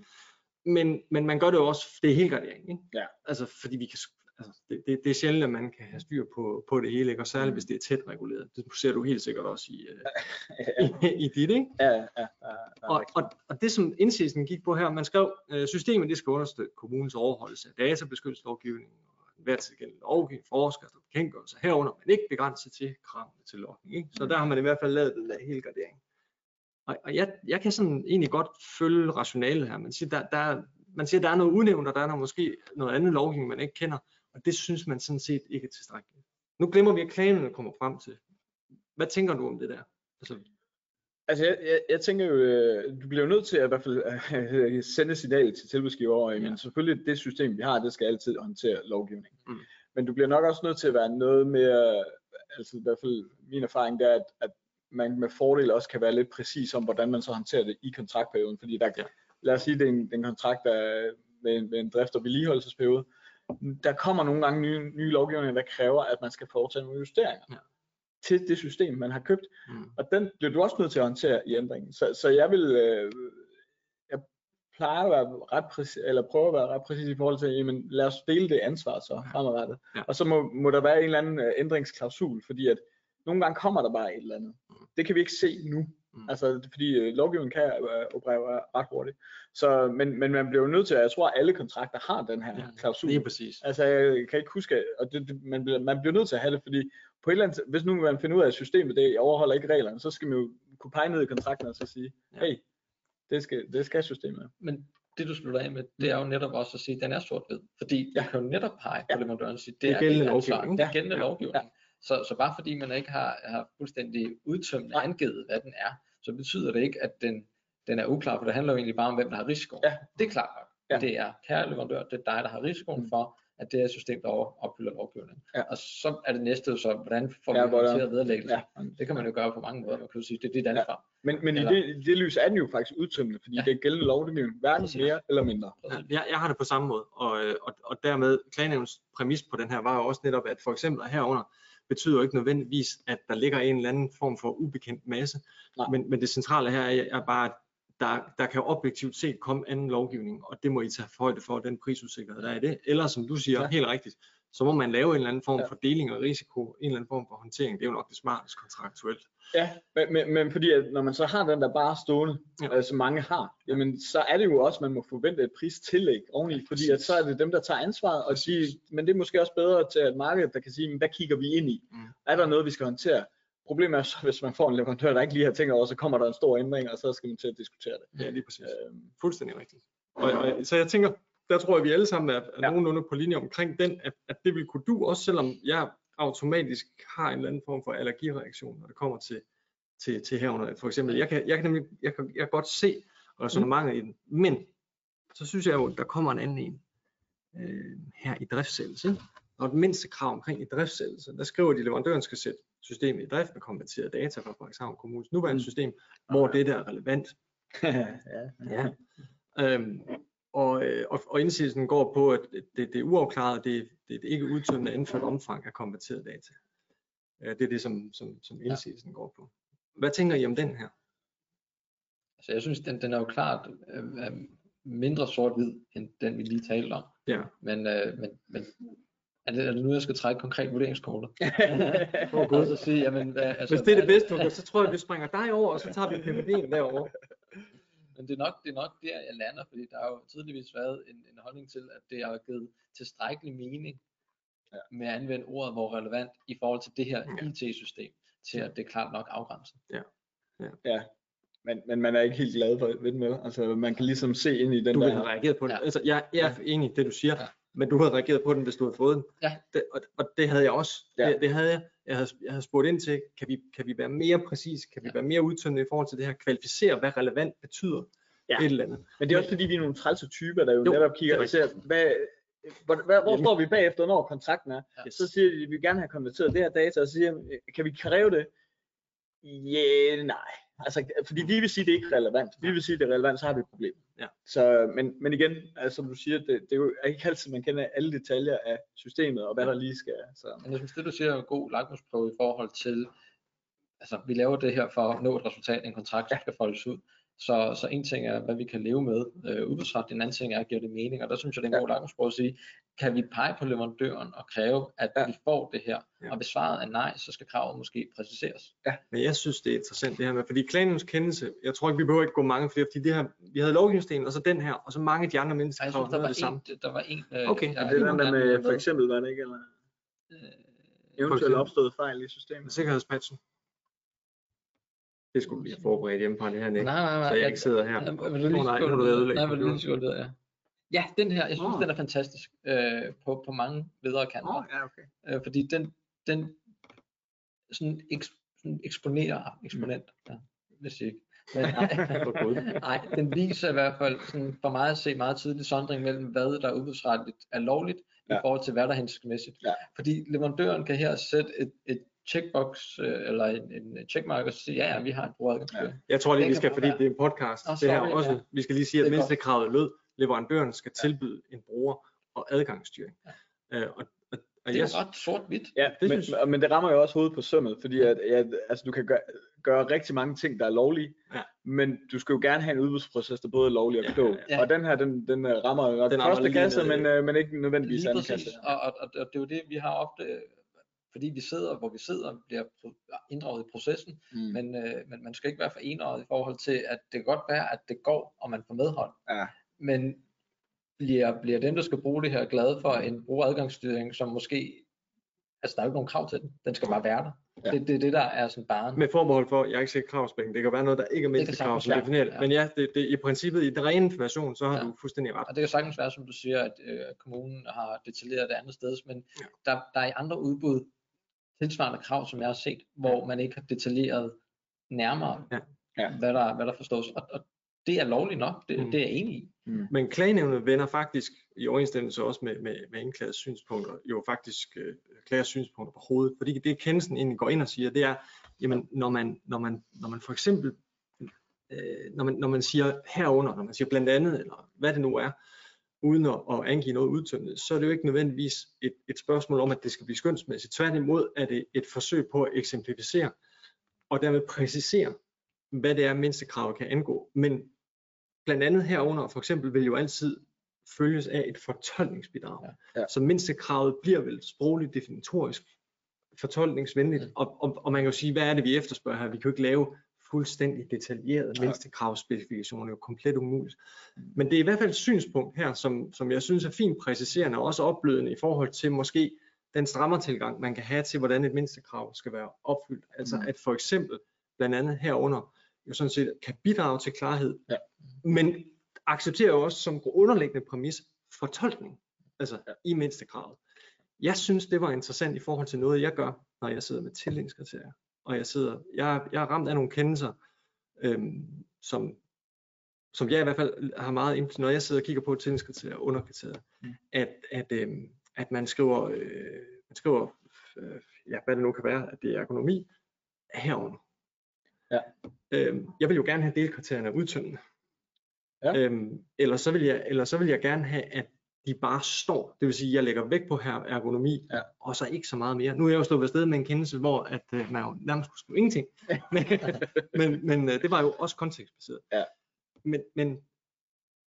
Men, men man gør det jo også, det er helgardering. Ikke? Ja. Altså, fordi vi kan, altså, det, det, det er sjældent, at man kan have styr på, på det hele, ikke? og særligt Mm. hvis det er tæt reguleret. Det ser du helt sikkert også i, øh, ja, i, i dit, ikke? ja, ja, ja, ja, Og, og, og det som indsigelsen gik på her, man skrev, øh, systemet det skal understøtte kommunens overholdelse af databeskyttelseslovgivningen og hver tilgældende lovgivning, forskrift og bekendtgørelser herunder, men ikke begrænset til kravene til logning. Ikke? Så der har man i hvert fald lavet den der hele gradering. Og, og jeg, jeg kan sådan egentlig godt følge rationalet her. Man siger, der, der, er- man siger, der er noget udnævnt, og der er noget, måske noget andet lovgivning, man ikke kender, og det synes man sådan set ikke er tilstrækkeligt. Nu glemmer vi, at klagene kommer frem til. Hvad tænker du om det der? Altså, Altså, jeg, jeg, jeg tænker jo, øh, du bliver jo nødt til at i hvert fald øh, sende signalet til tilbudsgiver, ja. men selvfølgelig det system, vi har, det skal altid håndtere lovgivning. Mm. Men du bliver nok også nødt til at være noget mere, altså i hvert fald min erfaring, det er, at, at man med fordel også kan være lidt præcis om, hvordan man så håndterer det i kontraktperioden, fordi der, Ja. lad os sige, det er en, en kontrakt der, er med, en, med en drift- og vedligeholdelsesperiode, der kommer nogle gange nye, nye lovgivninger, der kræver, at man skal foretage nogle justeringer Ja. til det system, man har købt. mm. Og den bliver du også nødt til at håndtere i ændringen. Så, så jeg vil, øh, jeg plejer at være ret præcis, eller prøve at være ret præcis i forhold til, jamen lad os dele det ansvar så fremadrettet. Ja. Og så må, må der være en eller anden øh, ændringsklausul, fordi at nogle gange kommer der bare et eller andet. Det kan vi ikke se nu. Mm. Altså, fordi øh, lovgivningen kan øh, operere ret hurtigt. Så, men, men man bliver jo nødt til, at jeg tror, at alle kontrakter har den her Ja, klausul. Lige præcis. Altså, jeg kan ikke huske, og det, det, man, bliver, man bliver nødt til at have det, fordi på et eller andet, hvis nu man finder ud af, at systemet det overholder ikke reglerne, så skal man jo kunne pege ned i kontrakten og så sige, Ja. hey, det skal, det skal systemet. Men det du slutter af med, det er jo netop også at sige, at den er sort-hvid. Fordi ja. Ja. jeg kan jo netop pege på Ja. leverandøren og sige, det, Det er gældende lovgivning. Det er Ja. gældende Ja. lovgivning. Så, så bare fordi man ikke har, har fuldstændig udtømt Nej. angivet, hvad den er, så betyder det ikke, at den, den er uklar, for det handler jo egentlig bare om, hvem der har risikoen. Ja. Det er klart nok. Ja. Det er kære leverandør, det er dig, der har risikoen Mm. for, at det er et system, der opfylder lovgivningen. Ja. Og så er det næste jo så, hvordan får vi Ja, ja, håndteret vederlæggelse? Ja. Det kan man jo gøre på mange måder. Man kan jo sige, det er dit ansvar. Men, men Eller- i det, i det lys er den jo faktisk udtømmende, fordi Ja. ja. det er gældende lovgivning, hverken Præcis. mere eller mindre. Ja, jeg, jeg har det på samme måde, og, øh, og, og dermed klagenævnens præmis på den her var jo også netop, at for eksempel herunder betyder jo ikke nødvendigvis, at der ligger en eller anden form for ubekendt masse, Nej. men, men det centrale her er, er bare, at der, der kan objektivt set komme anden lovgivning, og det må I tage højde for, den prisusikkerhed, der er i det. Eller som du siger, ja. helt rigtigt, så må man lave en eller anden form Ja. for deling og risiko, en eller anden form for håndtering. Det er jo nok det smarteste kontraktuelt. Ja, men, men, men fordi at når man så har den der bare stående, Ja. ja. øh, som mange har, jamen så er det jo også, man må forvente et pristillæg oveni, fordi at så er det dem, der tager ansvaret, og de, men det er måske også bedre til et marked, der kan sige, men hvad kigger vi ind i? Mm. Er der noget, vi skal håndtere? Problemet er så, hvis man får en leverandør, der ikke lige har tænkt over, så kommer der en stor ændring, og så skal man til at diskutere det. Ja, lige præcis. Øhm, Fuldstændig rigtigt. Og, og, så jeg tænker, der tror jeg, vi alle sammen er, er Ja. nogenlunde på linje omkring den, at, at det vil kunne du, også selvom jeg automatisk har en eller anden form for allergireaktion, når det kommer til, til, til herunder. For eksempel, jeg kan, jeg kan, nemlig, jeg kan, jeg kan godt se resonemanget i den, men så synes jeg jo, der kommer en anden en øh, her i driftsættelse. Og det mindste krav omkring i driftsættelse, der skriver de, at leverandøren skal sætte system i drift med konverteret data fra Frederikshavn Kommunes nuværende Mm. system, hvor det der er relevant. ja. Ja. Øhm, og, øh, og, og indsigelsen går på, at det, det er uafklaret, det, det er ikke udtømmende anført omfang af konverteret data. Det er det, som, som, som indsigelsen går på. Hvad tænker I om den her? Altså, jeg synes, den, den er jo klart øh, mindre sort-hvid, end den vi lige talte om. Ja. Men, øh, men, men er, det, er det nu, jeg skal trække konkret vurderingskortet? Åh, Gud. Og så sige, jamen, hvad, altså, Hvis det er det bedste, så tror jeg, vi springer dig over, og så tager vi PPD'en derovre. Men det er, nok, det er nok der, jeg lander, fordi der har jo tydeligvis været en, en holdning til, at det har givet tilstrækkelig mening Ja. med at anvende ordet, hvor relevant i forhold til det her Ja. IT-system, til at det er klart nok afgrænset. ja. Men, men man er ikke helt glad for det, vel? Altså, man kan ligesom se ind i den Du der... ville have reageret på den. Ja. Altså, jeg, jeg er enig i det, du siger, Ja. men du havde reageret på den, hvis du havde fået den. Ja. Det, og, og det havde jeg også. Ja. Det, det havde jeg. Jeg havde, jeg havde spurgt ind til, kan vi, kan vi være mere præcis, kan vi Ja. være mere udtømmende i forhold til det her, kvalificere, hvad relevant betyder Ja. et eller andet. Men det er også fordi, vi er nogle trælse typer, der jo, Jo, netop kigger er og ser, hvad, hvor, hvor Jamen. står vi bagefter, når kontrakten er? Ja. Så siger de, at vi vil gerne have konverteret det her data, og så siger kan vi kræve det? Ja, yeah, nej. Altså, fordi vi vil sige, at det ikke er relevant. Vi vil sige, at det er relevant, så har vi et problem. Ja. Så, men, men igen, altså, som du siger, det, det er jo ikke altid, man kender alle detaljer af systemet, og hvad der lige skal. Så. Men jeg synes, det du siger er en god lakmusprøve i forhold til, altså vi laver det her for at nå et resultat, en kontrakt, der skal foldes ud. Så, så en ting er, hvad vi kan leve med øh, udbudsret, en anden ting er, giver det mening, og der synes jeg, det er en Ja. god lakmusprøve at sige, kan vi pege på leverandøren og kræve, at Ja. vi får det her, Ja. og hvis svaret er nej, så skal kravet måske præciseres. Men jeg synes, det er interessant det her med, fordi klagenævns kendelse, jeg tror ikke, vi behøver ikke gå mange flere, fordi det her, vi havde lovgivningsdelen, og så den her, og så mange af de andre mennesker der noget var, det samme. der var en, øh, Okay. Ja, det er den der med, for eksempel, var det ikke, eller Øh, eventuelt opstået fejl i systemet. Sikkerhedspatchen. Det skulle vi have forberedt hjemme fra det her, nej, Nick. nej, nej. Så jeg ikke sidder her. Ja, Åh vil du lige nej, ned? været ødelagt. Nej, vil du lige skåle ned, ja. Ja, den her, jeg synes, Åh. den er fantastisk øh, på, på mange vedere kanter. Åh, ja, okay. øh, fordi den, den sådan, eks, sådan eksponerer, eksponent, ja, hvis ikke. Men nej, nej, den viser i hvert fald sådan, for mig at se meget tydeligt sondring mellem, hvad der er udbudsretligt er lovligt, Ja. i forhold til, hvad der er hensigtsmæssigt. Ja. Fordi leverandøren kan her sætte et, et checkbox, øh, eller en, en checkmark og sige, ja, ja, vi har en brugeradgangsstyring. Ja. Jeg tror lige, vi skal, fordi det er en podcast, Nå, det her sorry, også, ja. vi skal lige sige, at er mindstekravet lød, leverandøren skal tilbyde en bruger og adgangsstyring. Øh, og, og, og Det jeg, er ret sort-hvidt. Ja, Det men, synes- men det rammer jo også hovedet på sømmet, fordi at, at altså, du kan gøre, gøre rigtig mange ting, der er lovlige, Ja. men du skal jo gerne have en udbudsproces, der både er lovlig og Ja, klog. ja. Og den her, den, den øh, rammer jo nok Den første kasse, ned, men, ikke? øh, men ikke nødvendigvis Lige anden præcis, kasse. og, og, og, det er jo det, vi har ofte, fordi vi sidder, hvor vi sidder, bliver inddraget i processen, Mm. men, øh, men man skal ikke være for enøjet i forhold til, at det kan godt være, at det går, og man får medhold. Ja. Men bliver, bliver dem, der skal bruge det her, glade for en brugeradgangsstyring, som måske, altså der er jo ikke nogen krav til den, den skal bare være der. Ja. Det, det er det, der er sådan bare. med forbehold for, jeg har ikke set kravspækken, det kan være noget, der ikke er kan mindstekrav, sagtens som være, definerer det. ja. Men ja, det, det, i princippet, i den rene version, så har Ja. du fuldstændig ret. Og det kan sagtens være, som du siger, at øh, kommunen har detaljeret det andet sted, men Ja. der, der er i andre udbud tilsvarende krav, som jeg har set, hvor man ikke har detaljeret nærmere, Ja. Ja. Hvad, der, hvad der forstås. Og, og det er lovligt nok, det, mm. det er jeg enig i. Mm. Men klagenævnet vender faktisk i overensstemmelse også med, med, med indklagets synspunkter, jo faktisk øh, klagers synspunkter på hovedet. Fordi det kendelsen egentlig går ind og siger, det er, jamen når man, når man, når man for eksempel, øh, når, man, når man siger herunder, når man siger blandt andet, eller hvad det nu er, uden at, at angive noget udtømmende, så er det jo ikke nødvendigvis et, et spørgsmål om, at det skal blive skønsmæssigt. Tværtimod er det et forsøg på at eksemplificere, og dermed præcisere, hvad det er, mindstekravet kan angå. Men blandt andet herunder for eksempel vil jo altid følges af et fortolkningsbidrag. Ja. Ja. Så mindstekravet bliver vel sprogligt definitorisk fortolkningsvenligt, Mm. og, og, og man kan jo sige, hvad er det vi efterspørger her? Vi kan jo ikke lave fuldstændig detaljerede Nej. mindstekravspecifikationer, det er jo komplet umuligt. Men det er i hvert fald et synspunkt her, som, som jeg synes er fint præciserende og også opblødende i forhold til måske den strammertilgang, man kan have til, hvordan et mindstekrav skal være opfyldt. Altså Mm. at for eksempel blandt andet herunder jo sådan set kan bidrage til klarhed, Ja. men accepterer også som underliggende præmis fortolkning, altså Ja. i mindstekravet. Jeg synes, det var interessant i forhold til noget, jeg gør, når jeg sidder med tillidskriterier. Og jeg sidder, jeg, jeg er ramt af nogle kendelser, øhm, som, som jeg i hvert fald har meget indflydelse, når jeg sidder og kigger på tillidskriterier og underkriterier, Mm. at, at, øhm, at man skriver, øh, man skriver øh, ja, hvad det nu kan være, at det er ergonomi, herunder. Ja. Øhm, jeg vil jo gerne have delkriterierne udtømmende. Ja. Øhm, eller, så vil jeg, eller så vil jeg gerne have, at de bare står. Det vil sige, at jeg lægger vægt på her ergonomi, Ja. og så ikke så meget mere. Nu er jeg jo stået ved sted med en kendelse, hvor at, øh, man jo nærmest skulle skrive ingenting. men men, men øh, det var jo også kontekstbaseret. Ja. Men, men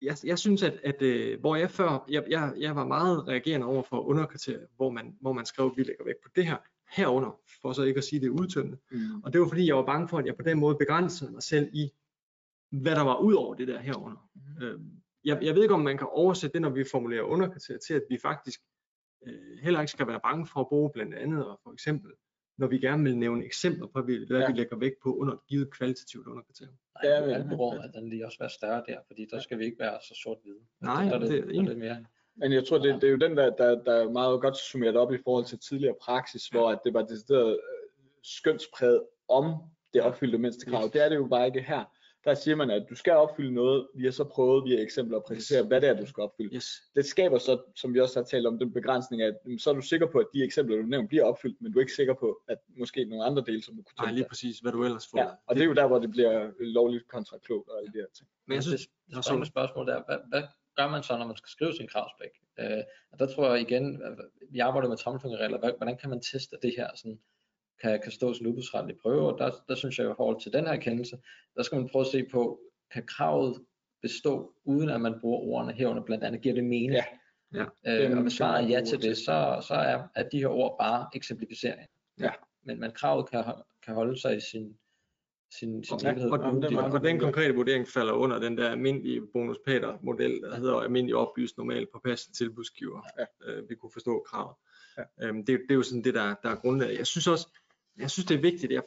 jeg, jeg synes, at, at øh, hvor jeg før, jeg, jeg, jeg var meget reagerende over for underkriterier, hvor man, hvor man skrev, at vi lægger vægt på det her, herunder, for så ikke at sige det udtømmende. Mm. Og det var fordi, jeg var bange for, at jeg på den måde begrænsede mig selv i, hvad der var ud over det der herunder. Mhm. Øh, jeg, jeg ved ikke, om man kan oversætte det, når vi formulerer underkriterier, til at vi faktisk øh, heller ikke skal være bange for at bruge blandt andet, og for eksempel, når vi gerne vil nævne eksempler på, hvad, Ja. vi lægger vægt på under et givet kvalitativt underkriterie. Ja, Ja, men- men alburum, at den lige også være større der, fordi der skal vi ikke være så sort-hvide. Nej, der er det det, er der er lidt mere. Men jeg tror, det, det er jo den, der, der, der er meget godt summeret op i forhold til tidligere praksis, hvor at det var decideret øh, skønspræget om det opfyldte mindstekrav. Yes. Det er det jo bare ikke her. Der siger man, at du skal opfylde noget. Vi har så prøvet via eksempler at præcisere, hvad det er, du skal opfylde. Yes. Det skaber så, som vi også har talt om, den begrænsning af, at så er du sikker på, at de eksempler, du nævner, bliver opfyldt, men du er ikke sikker på, at måske nogle andre dele, som du kunne Nej, tænke lige dig. præcis, hvad du ellers får. Ja, og det er jo der, hvor det bliver lovligt kontra klogt og alle de her ting. Men jeg synes, det, Nå, det sorry. spændende spørgsmål der, hvad, hvad gør man så, når man skal skrive sin kravspæk? Øh, og der tror jeg igen, at vi arbejder med tommelfingerregler, hvordan kan man teste at det her, sådan, kan, kan stå som udbudsretlig prøve, og der, der synes jeg i forhold til den her kendelse, der skal man prøve at se på, kan kravet bestå, uden at man bruger ordene herunder, blandt andet giver det mening. Ja. Ja. Øh, og hvis svaret er ja til det, så, så er, er de her ord bare eksemplificering. Ja. Men, men kravet kan, kan holde sig i sin, sin, sin Ja, helhed. og, og, meget og den konkrete vurdering falder under den der almindelige bonus model der hedder almindelig oplyst normalt på passende tilbudsgiver. Ja. Øh, vi kunne forstå kravet. Ja. Øhm, det, det er jo sådan det, der, der er grundlaget. Jeg synes også, jeg synes det er vigtigt. Jeg,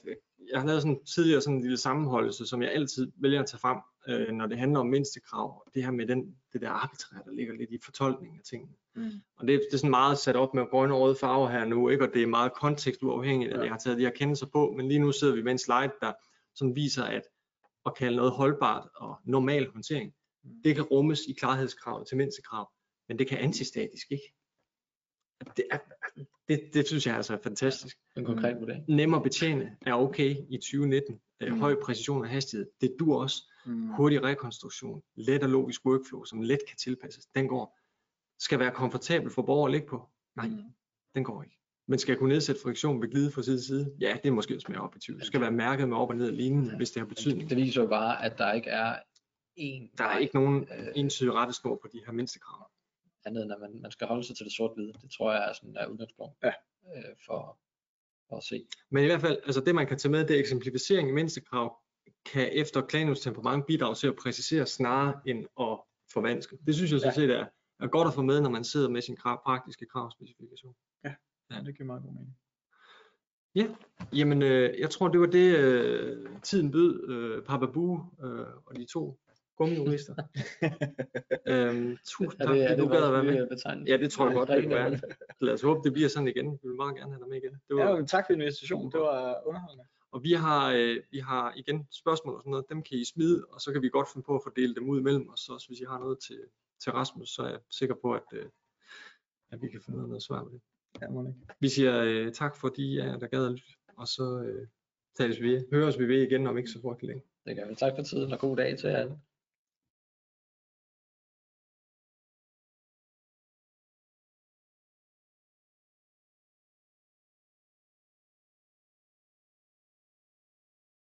jeg har lavet sådan tidligere sådan en lille sammenholdelse, som jeg altid vælger at tage frem, øh, når det handler om mindstekrav. Det her med den, det der arbitrære, der ligger lidt i fortolkningen af tingene. Mm. Og det, det er sådan meget sat op med grønne og røde farver her nu, ikke? og det er meget kontekstuafhængigt, at jeg har taget de her kendelser på, men lige nu sidder vi med en slide, der sådan viser, at at kalde noget holdbart og normal håndtering, Mm. det kan rummes i klarhedskravet til mindstekrav, men det kan antistatisk ikke. Det, er, det, det synes jeg altså er fantastisk. En konkret vurdering. Nem at betjene er okay i 2019. Øh, Mm. Høj præcision og hastighed, det dur også. Mm. Hurtig rekonstruktion, let og logisk workflow, som let kan tilpasses, den går. Skal være komfortabel for borgere at ligge på? Nej, Mm. den går ikke. Men skal kunne nedsætte friktion ved glide fra side til side? Ja, det er måske også mere op i 20. Det skal være mærket med op og ned og lignende, hvis det har betydning. Det viser jo bare, at der ikke er én Der er ikke nogen øh, entydig rettesnor på de her mindstekrav. andet, end at man, man skal holde sig til det sort-hvide. Det tror jeg er sådan er udgangspunkt Ja. øh, for, for at se. Men i hvert fald, altså det man kan tage med, det er eksemplificering i mindstekrav, kan efter Klanius temperament bidrage til at præcisere snarere end at forvanske. Det synes jeg sådan set er, er godt at få med, når man sidder med sin krav, praktiske kravspecifikation. Ja, det giver meget god mening. Jamen, øh, jeg tror, det var det, øh, tiden bød øh, Papa øh, og de to gummijurister. øhm, tusind tak, fordi du gad at være med. betegnelse? Ja, det tror jeg godt, det kunne være. Lad os håbe, det bliver sådan igen. Vi vil meget gerne have dig med igen. Det var, Ja, tak for invitationen. Det var underholdende. Og vi har, øh, vi har igen spørgsmål og sådan noget, dem kan I smide, og så kan vi godt finde på at fordele dem ud imellem os. Så også hvis I har noget til, til Rasmus, så er jeg sikker på, at, øh, at vi kan finde noget svar på det. Ja, må ikke. Vi siger øh, tak for de af der gad at lytte, og så øh, tales vi ved. Høres vi ved igen om ikke så frygtelig længe. Det gør vi. Tak for tiden, og god dag til alle.